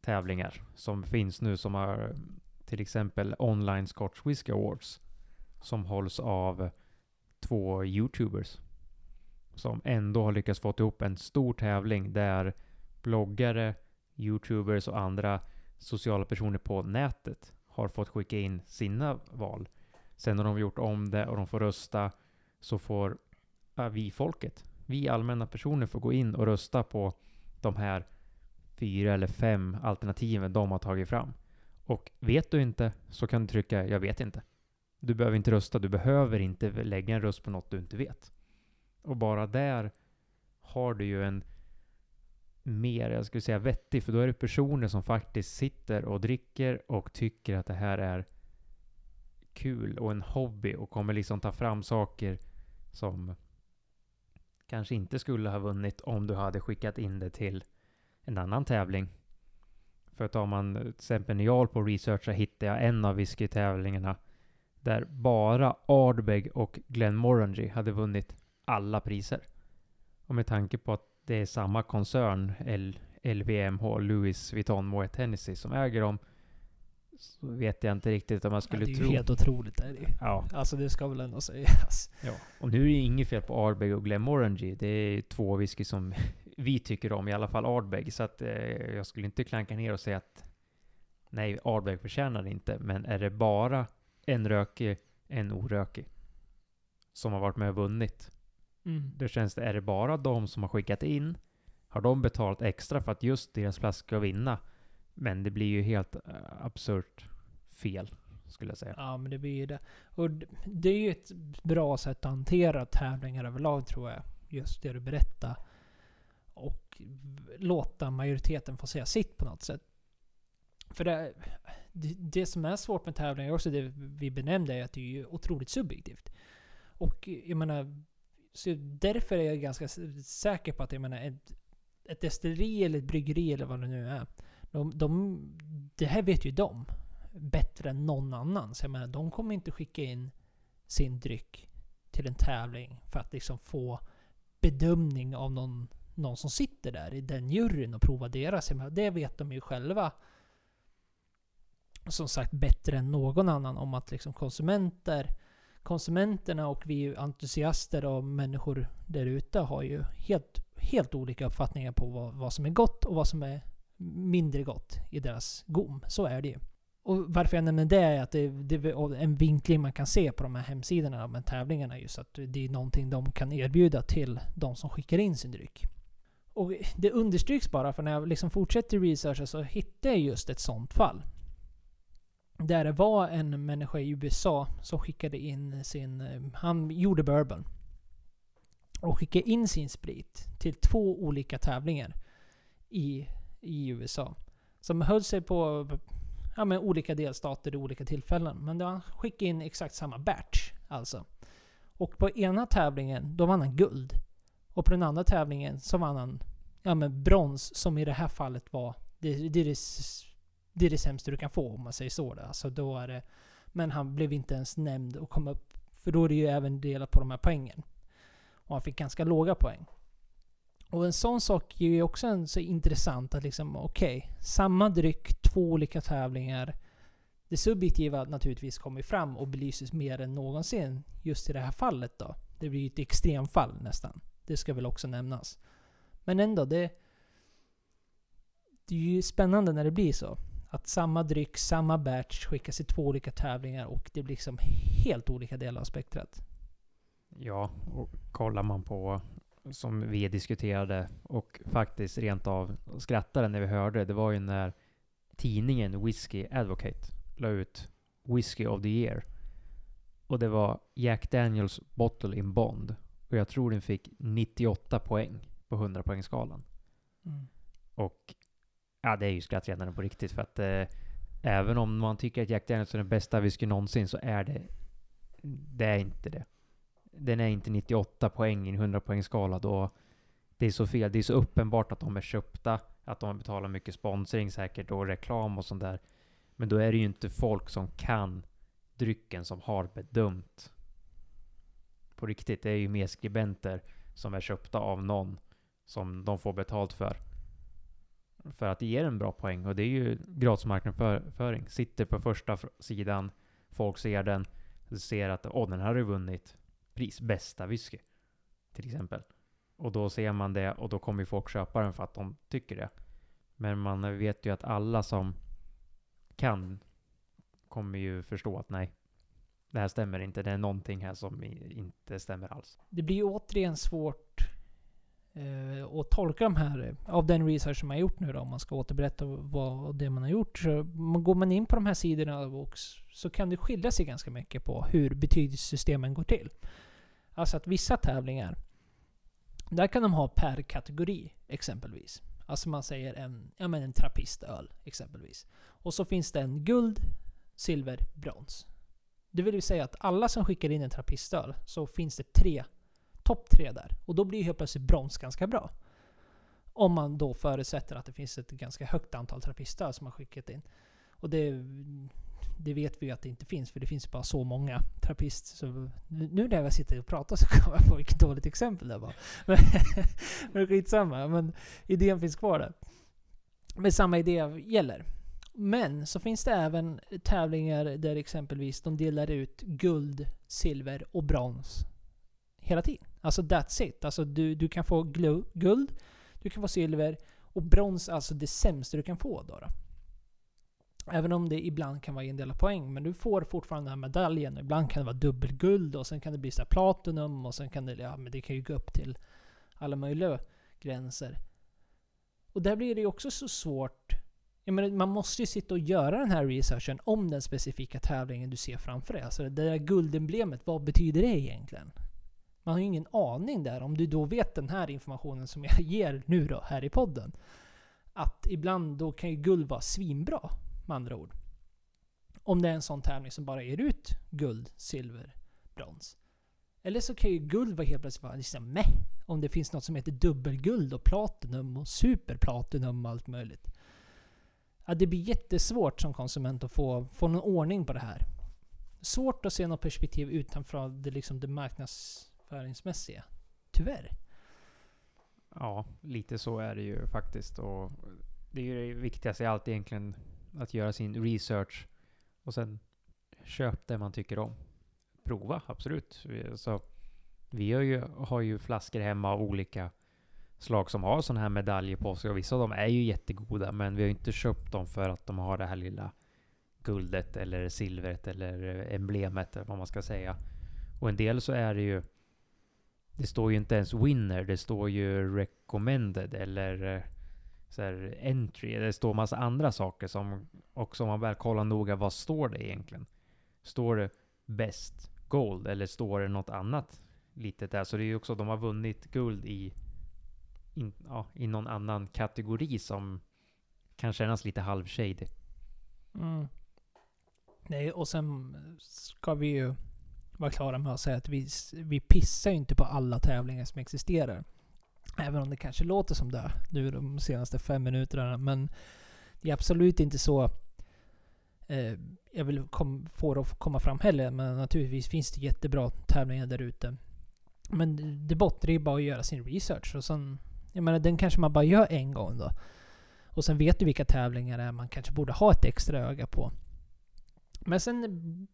tävlingar som finns nu som har till exempel Online Scotch Whisky Awards som hålls av två YouTubers som ändå har lyckats få ihop en stor tävling där bloggare, YouTubers och andra sociala personer på nätet har fått skicka in sina val. Sen har de gjort om det och de får rösta så får vi folket, vi allmänna personer får gå in och rösta på de här fyra eller fem alternativen de har tagit fram. Och vet du inte så kan du trycka jag vet inte. Du behöver inte rösta, du behöver inte lägga en röst på något du inte vet. Och bara där har du ju en mer, jag skulle säga vettig, för då är det personer som faktiskt sitter och dricker och tycker att det här är kul och en hobby och kommer liksom ta fram saker som kanske inte skulle ha vunnit om du hade skickat in det till en annan tävling. För tar man till exempel när jag håller på och researchar hittade jag en av whiskytävlingarna där bara Ardbeg och Glenmorangie hade vunnit alla priser. Och med tanke på att det är samma koncern, L LVMH, Louis Vuitton Moet Hennessy, som äger dem, så vet jag inte riktigt om jag Ja, skulle det är tro... ju helt otroligt. Är det. Ja, Alltså det ska väl ändå sägas. ja. Och nu är det inget fel på Ardbeg och Glenmorangie. Det är två whisky som [LAUGHS] vi tycker om, i alla fall Ardbeg. Så att eh, jag skulle inte klanka ner och säga att nej, Ardbeg förtjänar det inte. Men är det bara en rökig, en orökig som har varit med och vunnit, Mm. då känns det, är det bara de som har skickat in? har de betalat extra för att just deras plats ska vinna? Men det blir ju helt uh, absurt fel, skulle jag säga. Ja, men det blir ju det. Och det är ju ett bra sätt att hantera tävlingar överlag tror jag. Just det du berättar. Och låta majoriteten få säga sitt på något sätt. För det, det, det som är svårt med tävlingar också, det vi benämnde, är att det är ju otroligt subjektivt. Och jag menar, så därför är jag ganska säker på att jag menar, ett, ett destilleri eller ett bryggeri eller vad det nu är. De, de, det här vet ju de bättre än någon annan. Så jag menar, de kommer inte skicka in sin dryck till en tävling för att liksom få bedömning av någon, någon som sitter där i den juryn och prova deras. Jag menar, det vet de ju själva som sagt bättre än någon annan om att liksom konsumenter konsumenterna och vi entusiaster och människor där ute har ju helt, helt olika uppfattningar på vad, vad som är gott och vad som är mindre gott i deras gom. Så är det ju. Och varför jag nämner det är att det, det är en vinkling man kan se på de här hemsidorna med tävlingarna just att det är någonting de kan erbjuda till de som skickar in sin dryck. Och det understryks bara för när jag liksom fortsätter researcha så hittar jag just ett sånt fall. Där det var en människa i USA som skickade in sin... Han gjorde bourbon. Och skickade in sin sprit till två olika tävlingar i, i USA. Som höll sig på ja, men olika delstater i olika tillfällen. Men då han skickade in exakt samma batch. Alltså. Och på ena tävlingen, då vann han guld. Och på den andra tävlingen så vann han ja, men brons, som i det här fallet var... Det, det är det det är det sämsta du kan få om man säger så. Då. Alltså då är det, men han blev inte ens nämnd och kom upp. För då är det ju även delat på de här poängen. Och han fick ganska låga poäng. Och en sån sak är ju också en så intressant att liksom, okej, okay, samma dryck, två olika tävlingar. Det subjektiva naturligtvis kommer fram och belyses mer än någonsin just i det här fallet då. Det blir ju ett extremfall nästan. Det ska väl också nämnas. Men ändå, det... Det är ju spännande när det blir så. Att samma dryck, samma batch skickas i två olika tävlingar och det blir liksom helt olika delar av spektrat. Ja, och kollar man på som vi diskuterade och faktiskt rent av skrattade när vi hörde, det var ju när tidningen Whiskey Advocate la ut Whiskey of the Year. Och det var Jack Daniels Bottle in Bond. Och jag tror den fick 98 poäng på 100 poängskalan. Mm. Och Ja, det är ju skrattretande på riktigt för att eh, även om man tycker att Jack Daniels är den bästa whisky någonsin så är det... Det är inte det. Den är inte 98 poäng i en 100 poängskala då. Det är så fel. Det är så uppenbart att de är köpta, att de betalar mycket sponsring säkert och reklam och sånt där. Men då är det ju inte folk som kan drycken som har bedömt på riktigt. Det är ju mer skribenter som är köpta av någon som de får betalt för för att det ger en bra poäng. Och det är ju gratis marknadsföring. Sitter på första sidan, folk ser den, ser att åh, den här har ju vunnit pris, bästa whisky. Till exempel. Och då ser man det och då kommer ju folk köpa den för att de tycker det. Men man vet ju att alla som kan kommer ju förstå att nej, det här stämmer inte. Det är någonting här som inte stämmer alls. Det blir ju återigen svårt eh, att tolka de här, eh, av den research som man har gjort nu då, om man ska återberätta vad det man har gjort. Så går man in på de här sidorna och så kan det skilja sig ganska mycket på hur betygssystemen går till. Alltså att vissa tävlingar, där kan de ha per kategori exempelvis. Alltså man säger en, ja men en trappistöl exempelvis. Och så finns det en guld, silver, brons. Det vill säga att alla som skickar in en trappistöl så finns det tre topp tre där. Och då blir helt plötsligt brons ganska bra. Om man då förutsätter att det finns ett ganska högt antal trappistöl som har skickat in. Och det, det vet vi ju att det inte finns, för det finns bara så många terapister. Så nu när jag sitter och pratar så kommer jag på vilket dåligt exempel det var. Men, [LAUGHS] men skitsamma, men idén finns kvar där. Men samma idé gäller. Men så finns det även tävlingar där exempelvis de delar ut guld, silver och brons hela tiden. Alltså that's it. Alltså du, du kan få guld, du kan få silver och brons alltså det sämsta du kan få då. då. Även om det ibland kan vara en del av poäng. Men du får fortfarande den här medaljen. Ibland kan det vara dubbelguld och sen kan det bli så platinum och sen kan det, ja, men det kan ju gå upp till alla möjliga gränser. Och där blir det ju också så svårt. Jag menar, man måste ju sitta och göra den här researchen om den specifika tävlingen du ser framför dig. Alltså det där guldemblemet, vad betyder det egentligen? Man har ju ingen aning där. Om du då vet den här informationen som jag [LAUGHS] ger nu då, här i podden. Att ibland då kan ju guld vara svinbra, med andra ord. Om det är en sån tävling som bara ger ut guld, silver, brons. Eller så kan ju guld vara helt plötsligt vara liksom meh. Om det finns något som heter dubbelguld och platinum och superplatinum och allt möjligt. Ja, det blir jättesvårt som konsument att få, få någon ordning på det här. Svårt att se något perspektiv utanför det, liksom det marknadsföringsmässiga. Tyvärr. Ja, lite så är det ju faktiskt. Och det är ju det viktigaste i allt egentligen. Att göra sin research och sen köp det man tycker om. Prova, absolut. Så alltså, vi har ju, har ju flaskor hemma av olika slag som har sådana här medaljer på sig. Och vissa av dem är ju jättegoda, men vi har inte köpt dem för att de har det här lilla guldet eller silvret eller emblemet eller vad man ska säga. Och en del så är det ju det står ju inte ens winner, det står ju recommended eller eh, så här, entry. Det står massa andra saker som också om man väl kollar noga, vad står det egentligen? Står det best gold eller står det något annat litet där? Så det är ju också, de har vunnit guld i, in, ja, i någon annan kategori som kan kännas lite halvshady. Mm. Nej, och sen ska vi ju vara klara med att säga att vi, vi pissar ju inte på alla tävlingar som existerar. Även om det kanske låter som det nu de senaste fem minuterna. Men det är absolut inte så eh, jag vill kom, få det att komma fram heller. Men naturligtvis finns det jättebra tävlingar där ute. Men det bottnar ju bara att göra sin research. Och sen, jag menar, den kanske man bara gör en gång då. Och sen vet du vilka tävlingar det är man kanske borde ha ett extra öga på. Men sen...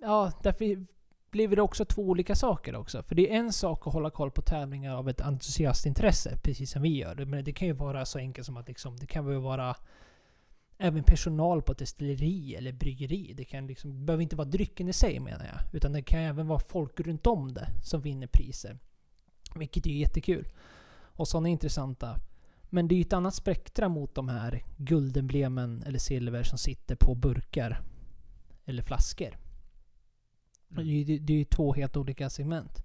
Ja, därför blir det också två olika saker också. För det är en sak att hålla koll på tävlingar av ett entusiastintresse, precis som vi gör. Men det kan ju vara så enkelt som att liksom, det kan väl vara även personal på ett destilleri eller bryggeri. Det kan liksom, det behöver inte vara drycken i sig menar jag. Utan det kan även vara folk runt om det som vinner priser. Vilket är jättekul. Och sådana är intressanta. Men det är ju ett annat spektra mot de här guldemblemen eller silver som sitter på burkar. Eller flaskor. Mm. Det, det är ju två helt olika segment.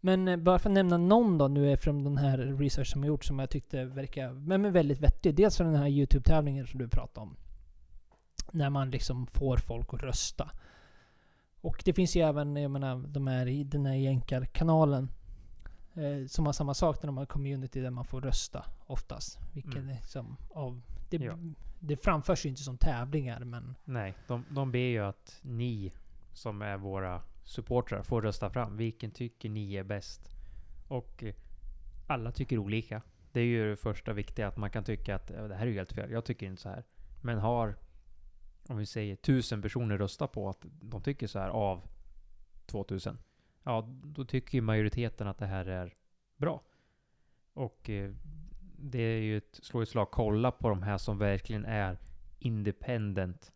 Men eh, bara för att nämna någon då nu är från den här research som jag gjort som jag tyckte verkar men väldigt vettig. Dels från den här YouTube-tävlingen som du pratade om. När man liksom får folk att rösta. Och det finns ju även, jag menar, de här i den här jänkarkanalen. Eh, som har samma sak när de har community där man får rösta oftast. Vilket mm. liksom av... Det, ja. det framförs ju inte som tävlingar men... Nej, de, de ber ju att ni som är våra supportrar får rösta fram. Vilken tycker ni är bäst? Och eh, alla tycker olika. Det är ju det första viktiga, att man kan tycka att äh, det här är helt fel. Jag tycker inte så här. Men har, om vi säger tusen personer röstat på att de tycker så här av 2000. Ja, då tycker ju majoriteten att det här är bra. Och eh, det är ju ett slå i slag. Kolla på de här som verkligen är independent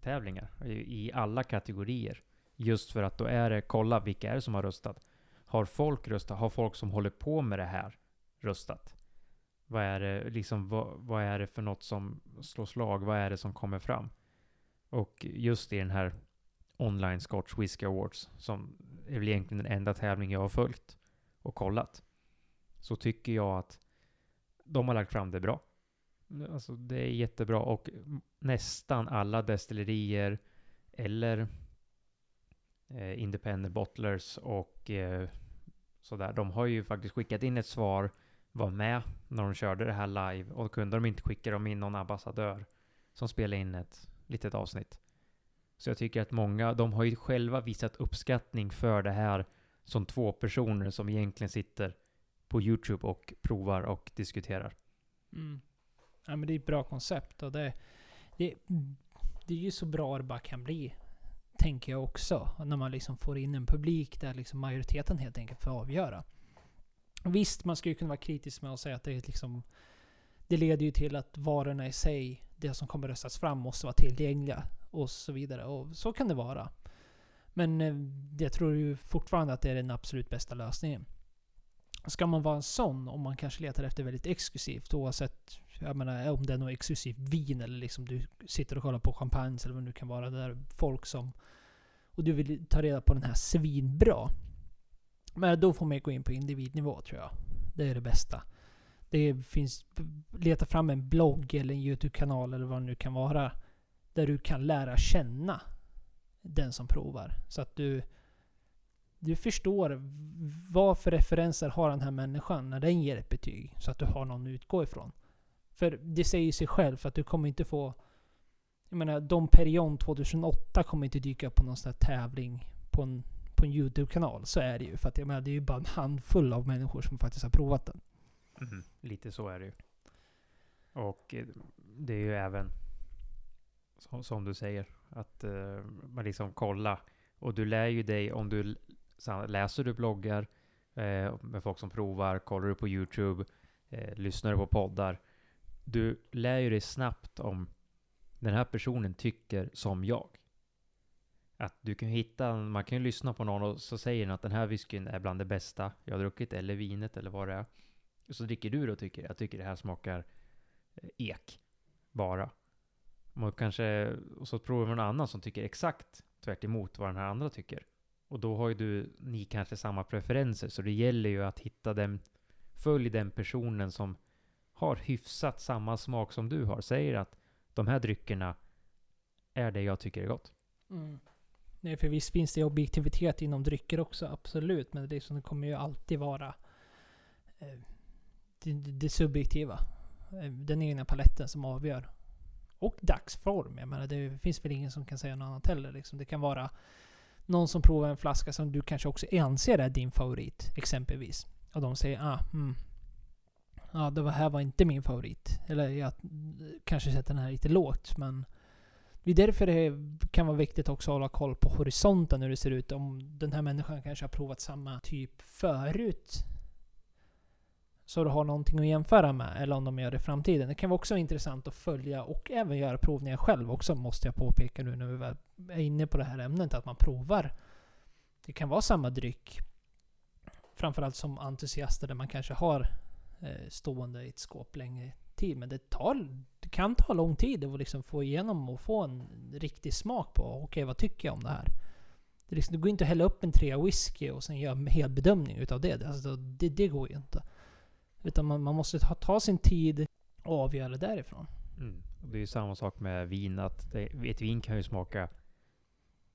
tävlingar i alla kategorier. Just för att då är det, kolla vilka är det som har röstat? Har folk röstat? Har folk som håller på med det här röstat? Vad är det, liksom, vad, vad är det för något som slår slag? Vad är det som kommer fram? Och just i den här online Scotch Whisky Awards, som är väl egentligen den enda tävling jag har följt och kollat, så tycker jag att de har lagt fram det bra. Alltså det är jättebra och nästan alla destillerier eller eh, independent bottlers och eh, sådär. De har ju faktiskt skickat in ett svar, var med när de körde det här live och kunde de inte skicka dem in någon ambassadör som spelade in ett litet avsnitt. Så jag tycker att många, de har ju själva visat uppskattning för det här som två personer som egentligen sitter på YouTube och provar och diskuterar. Mm. Ja men det är ett bra koncept och det, det, det är ju så bra det bara kan bli. Tänker jag också. När man liksom får in en publik där liksom majoriteten helt enkelt får avgöra. Visst, man skulle kunna vara kritisk med att säga att det är liksom... Det leder ju till att varorna i sig, det som kommer röstas fram, måste vara tillgängliga. Och så vidare. Och så kan det vara. Men eh, jag tror ju fortfarande att det är den absolut bästa lösningen. Ska man vara en sån om man kanske letar efter väldigt exklusivt oavsett jag menar, om det är något exklusivt vin eller liksom du sitter och kollar på champagne eller vad det nu kan vara. Där folk som... Och du vill ta reda på den här svinbra. Men då får man gå in på individnivå tror jag. Det är det bästa. Det finns... Leta fram en blogg eller en YouTube-kanal eller vad det nu kan vara. Där du kan lära känna den som provar. Så att du... Du förstår vad för referenser har den här människan när den ger ett betyg. Så att du har någon att utgå ifrån. För det säger sig själv att du kommer inte få... Jag menar, Dom Perion 2008 kommer inte dyka upp på någon sån här tävling på en, på en YouTube-kanal. Så är det ju. För att jag menar, det är ju bara en handfull av människor som faktiskt har provat den. Mm, lite så är det ju. Och eh, det är ju även som, som du säger, att uh, man liksom kollar. Och du lär ju dig om du läser du bloggar eh, med folk som provar, kollar du på YouTube, eh, lyssnar du på poddar. Du lär ju dig snabbt om den här personen tycker som jag. Att du kan hitta, man kan ju lyssna på någon och så säger den att den här whiskyn är bland det bästa jag har druckit, eller vinet eller vad det är. Så dricker du det och tycker, jag tycker det här smakar eh, ek. Bara. Och kanske, och så provar man någon annan som tycker exakt tvärt vad den här andra tycker. Och då har ju du, ni kanske samma preferenser, så det gäller ju att hitta den, följ den personen som har hyfsat samma smak som du har. Säger att de här dryckerna är det jag tycker är gott. Mm. Nej, för visst finns det objektivitet inom drycker också, absolut. Men det, som det kommer ju alltid vara eh, det, det, subjektiva. Eh, den egna paletten som avgör. Och dagsform. Jag menar, det finns väl ingen som kan säga något annat heller. Liksom. Det kan vara någon som provar en flaska som du kanske också anser är din favorit, exempelvis. Och de säger ah, mm, ja, det här var inte min favorit. Eller jag kanske sätter den här lite lågt, men det är därför det kan vara viktigt också att hålla koll på horisonten hur det ser ut. Om den här människan kanske har provat samma typ förut. Så du har någonting att jämföra med, eller om de gör det i framtiden. Det kan vara också intressant att följa och även göra provningar själv också, måste jag påpeka nu när vi väl är inne på det här ämnet. Att man provar. Det kan vara samma dryck. Framförallt som entusiaster där man kanske har eh, stående i ett skåp länge tid. Men det, tar, det kan ta lång tid att liksom få igenom och få en riktig smak på okej, okay, vad tycker jag om det här? Det, liksom, det går inte att hälla upp en trea whisky och sen göra en hel bedömning utav det. Alltså, det, det går ju inte. Utan man, man måste ta, ta, sin tid och avgöra därifrån. Mm. Det är ju samma sak med vin. Att det, ett vin kan ju smaka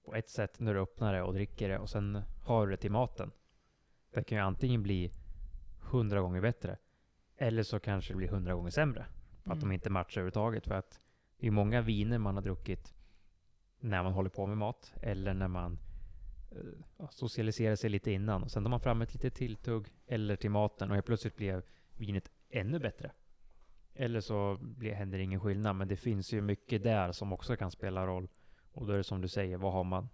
på ett sätt när du öppnar det och dricker det och sen har du det till maten. Det kan ju antingen bli hundra gånger bättre eller så kanske det blir hundra gånger sämre. För att mm. de inte matchar överhuvudtaget. För att det är många viner man har druckit när man håller på med mat. Eller när man uh, socialiserar sig lite innan. Och sen tar man fram ett litet tilltugg eller till maten och helt plötsligt blev vinet ännu bättre. Eller så blir, händer ingen skillnad. Men det finns ju mycket där som också kan spela roll. Och då är det som du säger, vad har man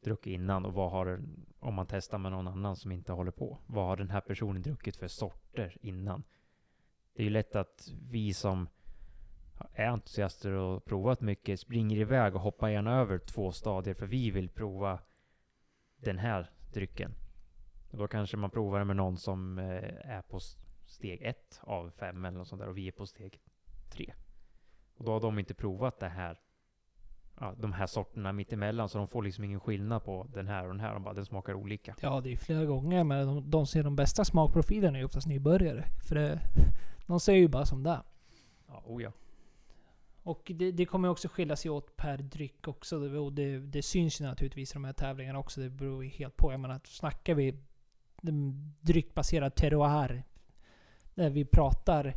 druckit innan och vad har, om man testar med någon annan som inte håller på. Vad har den här personen druckit för sorter innan? det är ju lätt att vi som är entusiaster och provat mycket springer iväg och hoppar gärna över två stadier för vi vill prova den här drycken. Och då kanske man provar med någon som eh, är på steg ett av fem eller något sånt där och vi är på steg tre. Och då har de inte provat det här, ja, de här sorterna mittemellan så de får liksom ingen skillnad på den här och den här. De bara, den smakar olika. Ja, det är flera gånger men de, de ser de bästa smakprofilerna är oftast nybörjare. För det, [LAUGHS] de säger ju bara som det. Ja, oh ja. Och det, det kommer också skilja sig åt per dryck också. Och det, det syns ju naturligtvis i de här tävlingarna också. Det beror ju helt på. Jag menar, snackar vi dryckbaserad terroir. Där vi pratar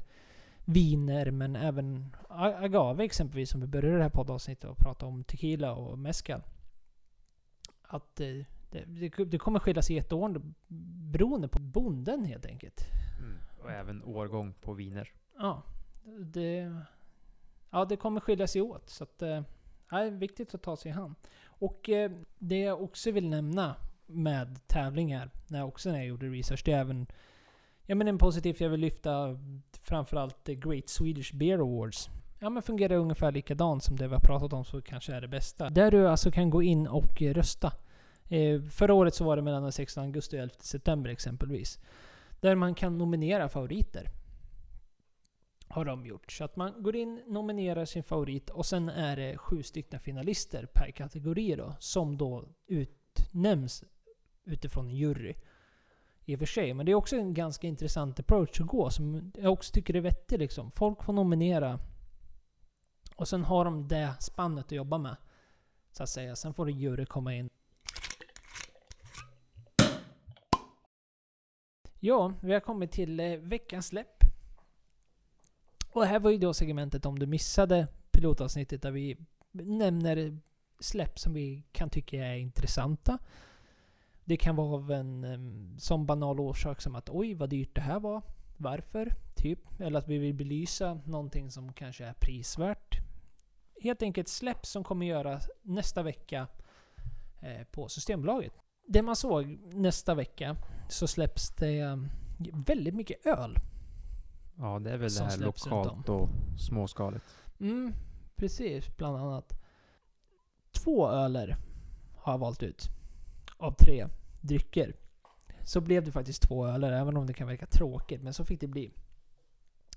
viner men även agave exempelvis som vi började det här poddavsnittet och prata om tequila och mezcal. Att det, det, det kommer skilja sig jätteår beroende på bonden helt enkelt. Mm. Och även årgång på viner. Ja. Det, ja, det kommer skilja sig åt. Så att, eh, det är viktigt att ta sig i hand. Och eh, det jag också vill nämna med tävlingar, när jag också när jag gjorde research, det är även Ja men en positivt jag vill lyfta framförallt The Great Swedish Beer Awards. Ja men fungerar ungefär likadant som det vi har pratat om så kanske är det bästa. Där du alltså kan gå in och rösta. Eh, förra året så var det mellan den 16 augusti och 11 september exempelvis. Där man kan nominera favoriter. Har de gjort. Så att man går in, nominerar sin favorit och sen är det sju stycken finalister per kategori då. Som då utnämns utifrån en jury. I och för sig. Men det är också en ganska intressant approach att gå. Som jag också tycker är vettig liksom. Folk får nominera. Och sen har de det spannet att jobba med. Så att säga. Sen får en jury komma in. Ja, vi har kommit till eh, veckans släpp. Och här var ju då segmentet om du missade pilotavsnittet där vi nämner släpp som vi kan tycka är intressanta. Det kan vara av en sån banal orsak som att oj vad dyrt det här var. Varför? Typ. Eller att vi vill belysa någonting som kanske är prisvärt. Helt enkelt släpp som kommer göra nästa vecka eh, på Systembolaget. Det man såg nästa vecka så släpps det väldigt mycket öl. Ja, det är väl det här lokalt och småskaligt. Mm, precis. Bland annat. Två öler har jag valt ut. Av tre drycker. Så blev det faktiskt två öler, även om det kan verka tråkigt. Men så fick det bli.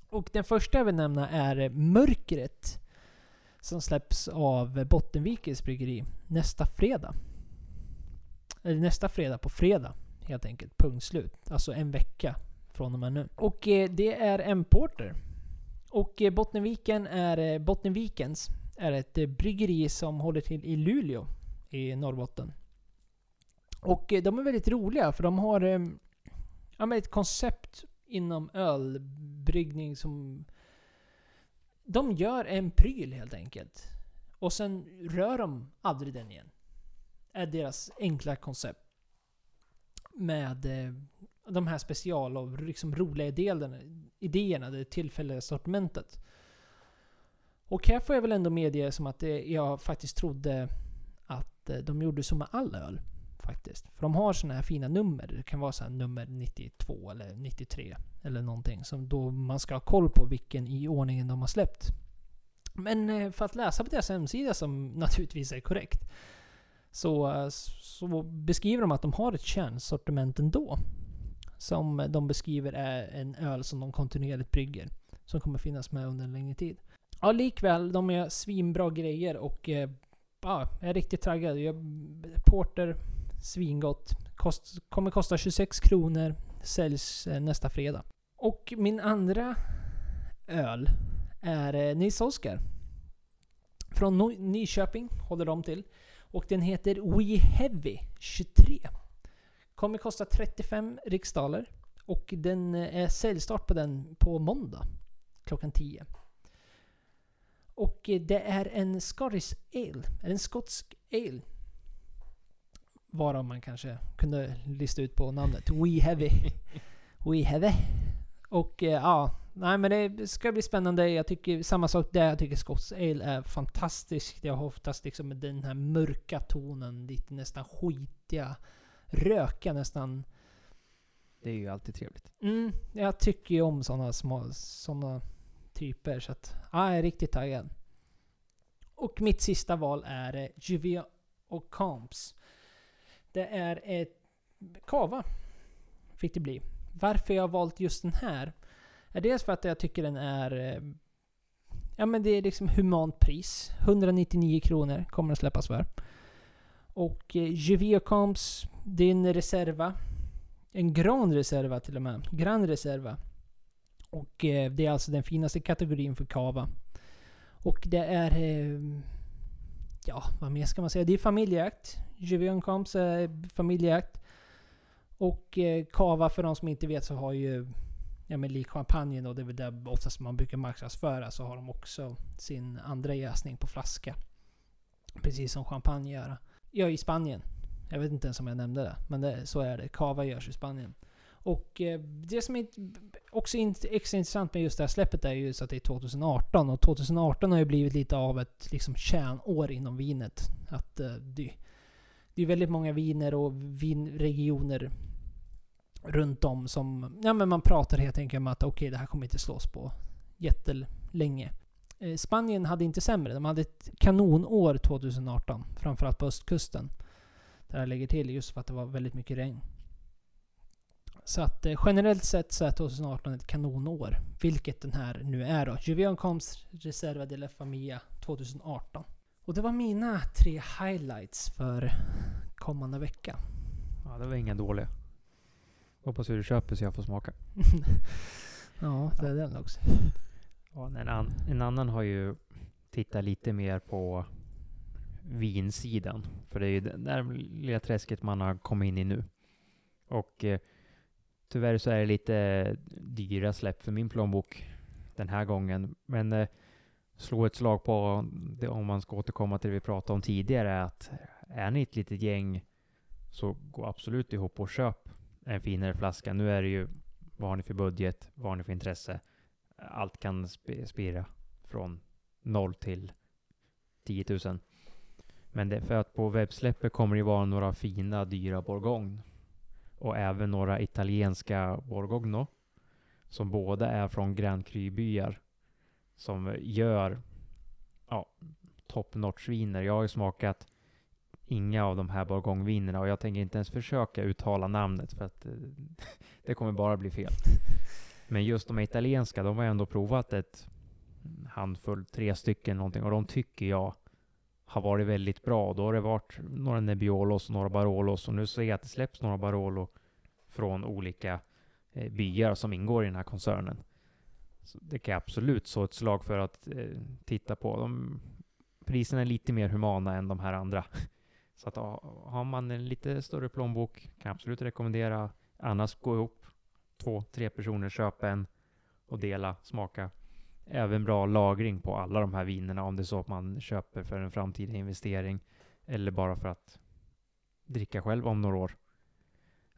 Och den första jag vill nämna är Mörkret. Som släpps av Bottenvikens bryggeri nästa fredag. Eller nästa fredag på fredag. Helt enkelt. Punkt slut. Alltså en vecka från och med nu. Och eh, det är en porter. Och eh, Bottenviken är, eh, Bottenvikens är ett eh, bryggeri som håller till i Luleå i Norrbotten. Och eh, de är väldigt roliga för de har eh, ja, ett koncept inom ölbryggning som... De gör en pryl helt enkelt. Och sen rör de aldrig den igen. Är deras enkla koncept. Med eh, de här special och liksom roliga idéerna, idéerna, det tillfälliga sortimentet. Och här får jag väl ändå medge som att eh, jag faktiskt trodde att eh, de gjorde så med all öl. Faktiskt. För de har såna här fina nummer. Det kan vara så här nummer 92 eller 93 eller någonting. Som då man ska ha koll på vilken i ordningen de har släppt. Men eh, för att läsa på deras hemsida som [LAUGHS] naturligtvis är korrekt. Så, så beskriver de att de har ett kärnsortiment ändå. Som de beskriver är en öl som de kontinuerligt brygger. Som kommer finnas med under en längre tid. Ja, likväl. De är svinbra grejer och eh, ja, jag är riktigt taggad. Jag, porter, svingott. Kost, kommer kosta 26 kronor. Säljs eh, nästa fredag. Och min andra öl är eh, Nils Oskar. Från no Nyköping håller de till. Och den heter We Heavy 23. Kommer kosta 35 riksdaler. Och den eh, är säljstart på den på måndag. Klockan 10. Och eh, det är en Scottish Ale. En skotsk ale. Varav man kanske kunde lista ut på namnet. We Heavy. [LAUGHS] We Heavy. Och eh, ja, nej men det ska bli spännande. Jag tycker samma sak där. Jag tycker Scotch Ale är fantastiskt. Jag har oftast liksom med den här mörka tonen. Lite nästan skitiga. Röka nästan. Det är ju alltid trevligt. Mm, jag tycker ju om sådana små, sådana typer. Så att, ja, jag är riktigt taggad. Och mitt sista val är eh, Juvia och Camps. Det är ett kava. Fick det bli. Varför jag har valt just den här är dels för att jag tycker den är... Eh, ja men det är liksom humant pris. 199 kronor kommer den släppas för. Och eh, Juvia det är en reserva. En Gran Reserva till och med. Gran Reserva. Och eh, det är alltså den finaste kategorin för kava. Och det är... Eh, ja, vad mer ska man säga? Det är familjeakt. Juvian Comps är familjeägt. Och eh, kava, för de som inte vet, så har ju... Ja men lik champagnen och det är väl där oftast man brukar marknadsföra, så har de också sin andra jäsning på flaska. Precis som champagne gör. Ja, i Spanien. Jag vet inte ens om jag nämnde det, men det, så är det. Cava görs i Spanien. Och eh, det som är också är extra intressant med just det här släppet är ju så att det är 2018. Och 2018 har ju blivit lite av ett liksom kärnår inom vinet. Att eh, det, det är väldigt många viner och vinregioner runt om som... Ja men man pratar helt enkelt om att okej, okay, det här kommer inte slås på jättelänge. Eh, Spanien hade inte sämre. De hade ett kanonår 2018. Framförallt på östkusten. Där jag lägger till just för att det var väldigt mycket regn. Så att eh, generellt sett så är 2018 ett kanonår. Vilket den här nu är då. Juvian Coms Reserva de la Familia 2018. Och det var mina tre highlights för kommande vecka. Ja, det var inga dåliga. Hoppas du köper så jag får smaka. [LAUGHS] ja, det är den också. Ja, en, an, en annan har ju tittat lite mer på vinsidan. För det är ju det där lilla träsket man har kommit in i nu. Och eh, tyvärr så är det lite dyra släpp för min plånbok den här gången. Men eh, slå ett slag på det, om man ska återkomma till det vi pratade om tidigare. Att är ni ett litet gäng så gå absolut ihop och köp en finare flaska. Nu är det ju vad har ni för budget? Vad har ni för intresse? Allt kan sp spira från noll till 10 000. Men det, för att på webbsläppet kommer det vara några fina dyra Bourgogne. Och även några italienska Borgogno. Som båda är från Grand Cru-byar. Som gör ja, top notch viner. Jag har ju smakat inga av de här bourgognevinerna och jag tänker inte ens försöka uttala namnet för att eh, [LAUGHS] det kommer bara bli fel. Men just de italienska, de har jag ändå provat ett handfull, tre stycken någonting och de tycker jag har varit väldigt bra. Då har det varit några Nebbiolos och några Barolos och nu ser jag att det släpps några Barolo från olika eh, byar som ingår i den här koncernen. Så det kan jag absolut så ett slag för att eh, titta på. De, priserna är lite mer humana än de här andra. [LAUGHS] Så att har man en lite större plånbok kan jag absolut rekommendera. Annars gå ihop två, tre personer, köpa en och dela, smaka även bra lagring på alla de här vinerna om det är så att man köper för en framtida investering eller bara för att dricka själv om några år.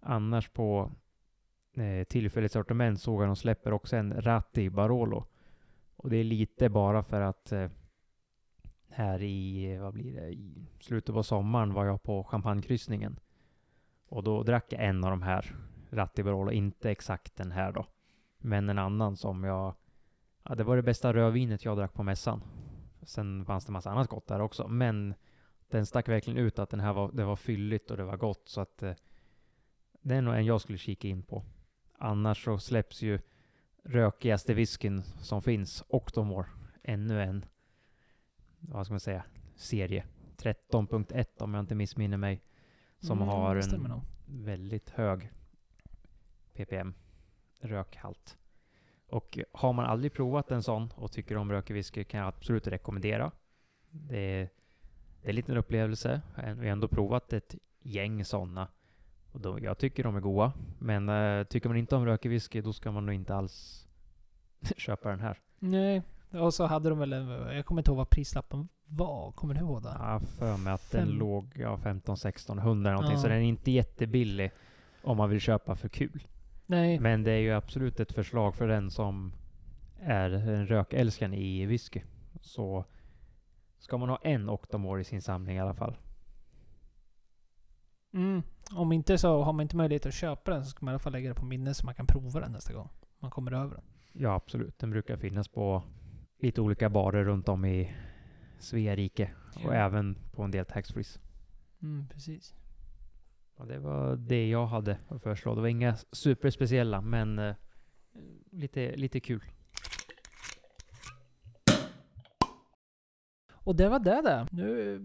Annars på eh, tillfälligt sortiment såg jag att de släpper också en Ratti Barolo. Och det är lite bara för att eh, här i, eh, vad blir det, i slutet på sommaren var jag på champagnekryssningen. Och då drack jag en av de här Ratti Barolo, inte exakt den här då. Men en annan som jag Ja, det var det bästa rödvinet jag drack på mässan. Sen fanns det massa annat gott där också, men den stack verkligen ut att den här var, det var fylligt och det var gott, så att eh, det är nog en jag skulle kika in på. Annars så släpps ju rökigaste whiskyn som finns, Octomore, ännu en, vad ska man säga, serie. 13.1 om jag inte missminner mig. Som Mm, har en väldigt hög ppm, rökhalt. Och har man aldrig provat en sån och tycker om rökig kan jag absolut rekommendera. Det är, det är en liten upplevelse. Vi har ändå provat ett gäng sådana. Och då, jag tycker de är goda. Men uh, tycker man inte om rökig whisky, då ska man nog inte alls [LAUGHS] köpa den här. Nej, och så hade de väl en, Jag kommer inte ihåg vad prislappen var. Kommer du ihåg det? Har för mig att den Fem- låg ja, 15, 16, 100 någonting. Så Ja. den är inte jättebillig om man vill köpa för kul. Nej. Men det är ju absolut ett förslag för den som är en rökälskaren i whisky. Så ska man ha en Octomore i sin samling i alla fall. Mm. Om inte så har man inte möjlighet att köpa den så ska man i alla fall lägga det på minne så man kan prova den nästa gång. Man kommer över den. Ja, absolut. Den brukar finnas på lite olika barer runt om i Sverige och Ja. även på en del taxfrees. Mm, precis. Ja, det var det jag hade att föreslå. Det var inga superspeciella, men eh, lite, lite kul. Och det var det där. Nu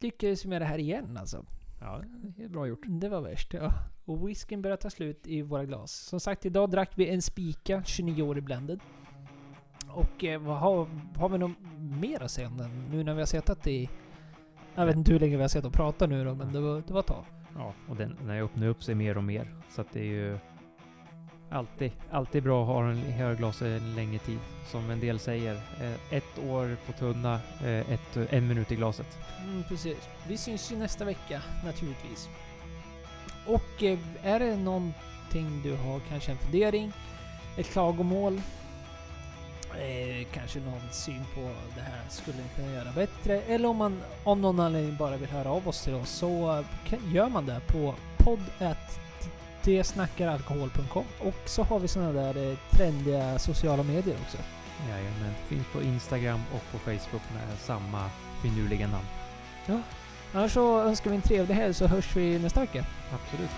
lyckades vi med det här igen alltså. Ja, det är bra gjort. Det var värst ja. Och whiskyn börjar ta slut i våra glas. Som sagt, idag drack vi en Spika 29-årig blended. Och eh, vad har, har vi något mer att säga om den? Nu när vi har suttit i... Jag vet inte hur länge vi har suttit och pratat nu då, men det var, det var ett tag. Ja, och den, den har öppnat upp sig mer och mer. Så att det är ju alltid, alltid bra att ha en höglas en längre tid. Som en del säger, eh, ett år på tunna, eh, ett, en minut i glaset. Mm, precis. Vi syns ju nästa vecka naturligtvis. Och eh, är det någonting du har, kanske en fundering, ett klagomål, eh, kanske någon syn på det här skulle ni kunna göra bättre, eller om man av någon anledning bara vill höra av oss till oss så gör man det på podd podd.detsnackaralkohol.com och så har vi sådana där eh, trendiga sociala medier också. Jajamän, finns på Instagram och på Facebook med samma finurliga namn. Annars så önskar vi en trevlig helg så hörs vi nästa vecka. Absolut.